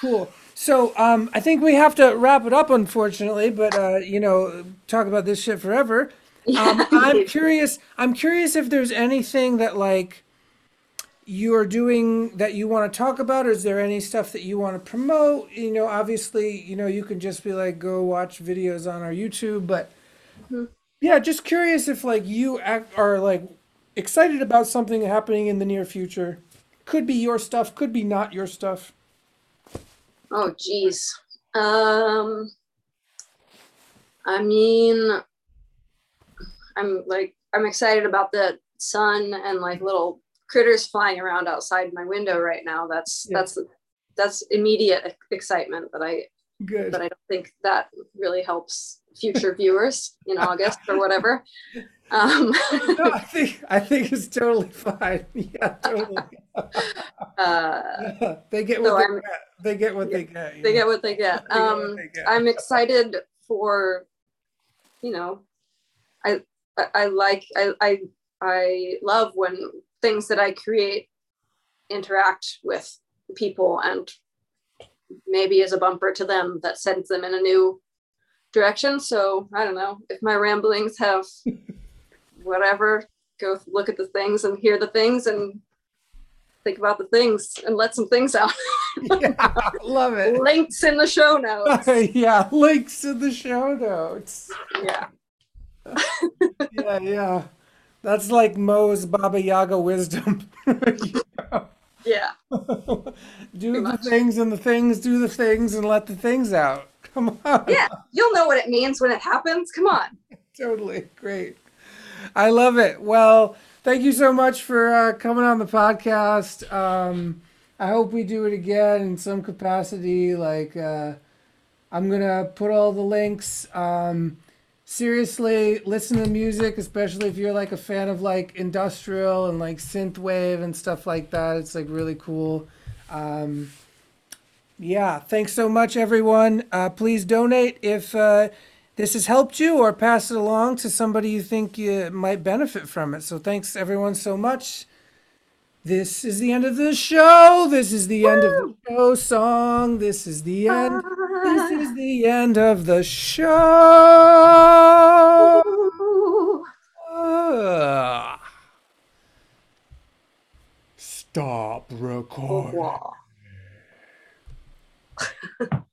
Cool. So um, I think we have to wrap it up, unfortunately. But uh, you know, talk about this shit forever. Um, I'm curious. I'm curious if there's anything that like you are doing that you want to talk about. Or is there any stuff that you want to promote? You know, obviously, you know, you can just be like, go watch videos on our YouTube. But yeah, just curious if like you act, are like excited about something happening in the near future. Could be your stuff. Could be not your stuff. Oh geez. Um I mean I'm like I'm excited about the sun and like little critters flying around outside my window right now. That's Yeah. that's that's immediate excitement that I Good. but I don't think that really helps future viewers in August or whatever. Um no, I think I think it's totally fine. Yeah, totally. uh they get So what they I'm- get. They get what they get. they know? get what they get. They get what Um they get. I'm excited for, you know, I I, I like I, I I love when things that I create interact with people and maybe as a bumper to them that sends them in a new direction. So I don't know if my ramblings have whatever, go look at the things and hear the things and think about the things and let some things out. yeah, love it. Links in the show notes. yeah, links in the show notes. Yeah. Yeah, yeah. That's like Mo's Baba Yaga wisdom. Yeah. do the much. things and the things, do the things and let the things out. Come on. Yeah, you'll know what it means when it happens. Come on. totally. Great. I love it. Well, thank you so much for uh, coming on the podcast. Um, I hope we do it again in some capacity. Like, uh, I'm going to put all the links. Um, seriously listen to music, especially if you're like a fan of like industrial and like synthwave and stuff like that. It's like really cool. Um, yeah, thanks so much, everyone. Uh, please donate if uh, this has helped you, or pass it along to somebody you think you might benefit from it. So thanks, everyone, so much. This is the end of the show. This is the Woo! end of the show song. This is the end. This is the end of the show. Uh, stop recording.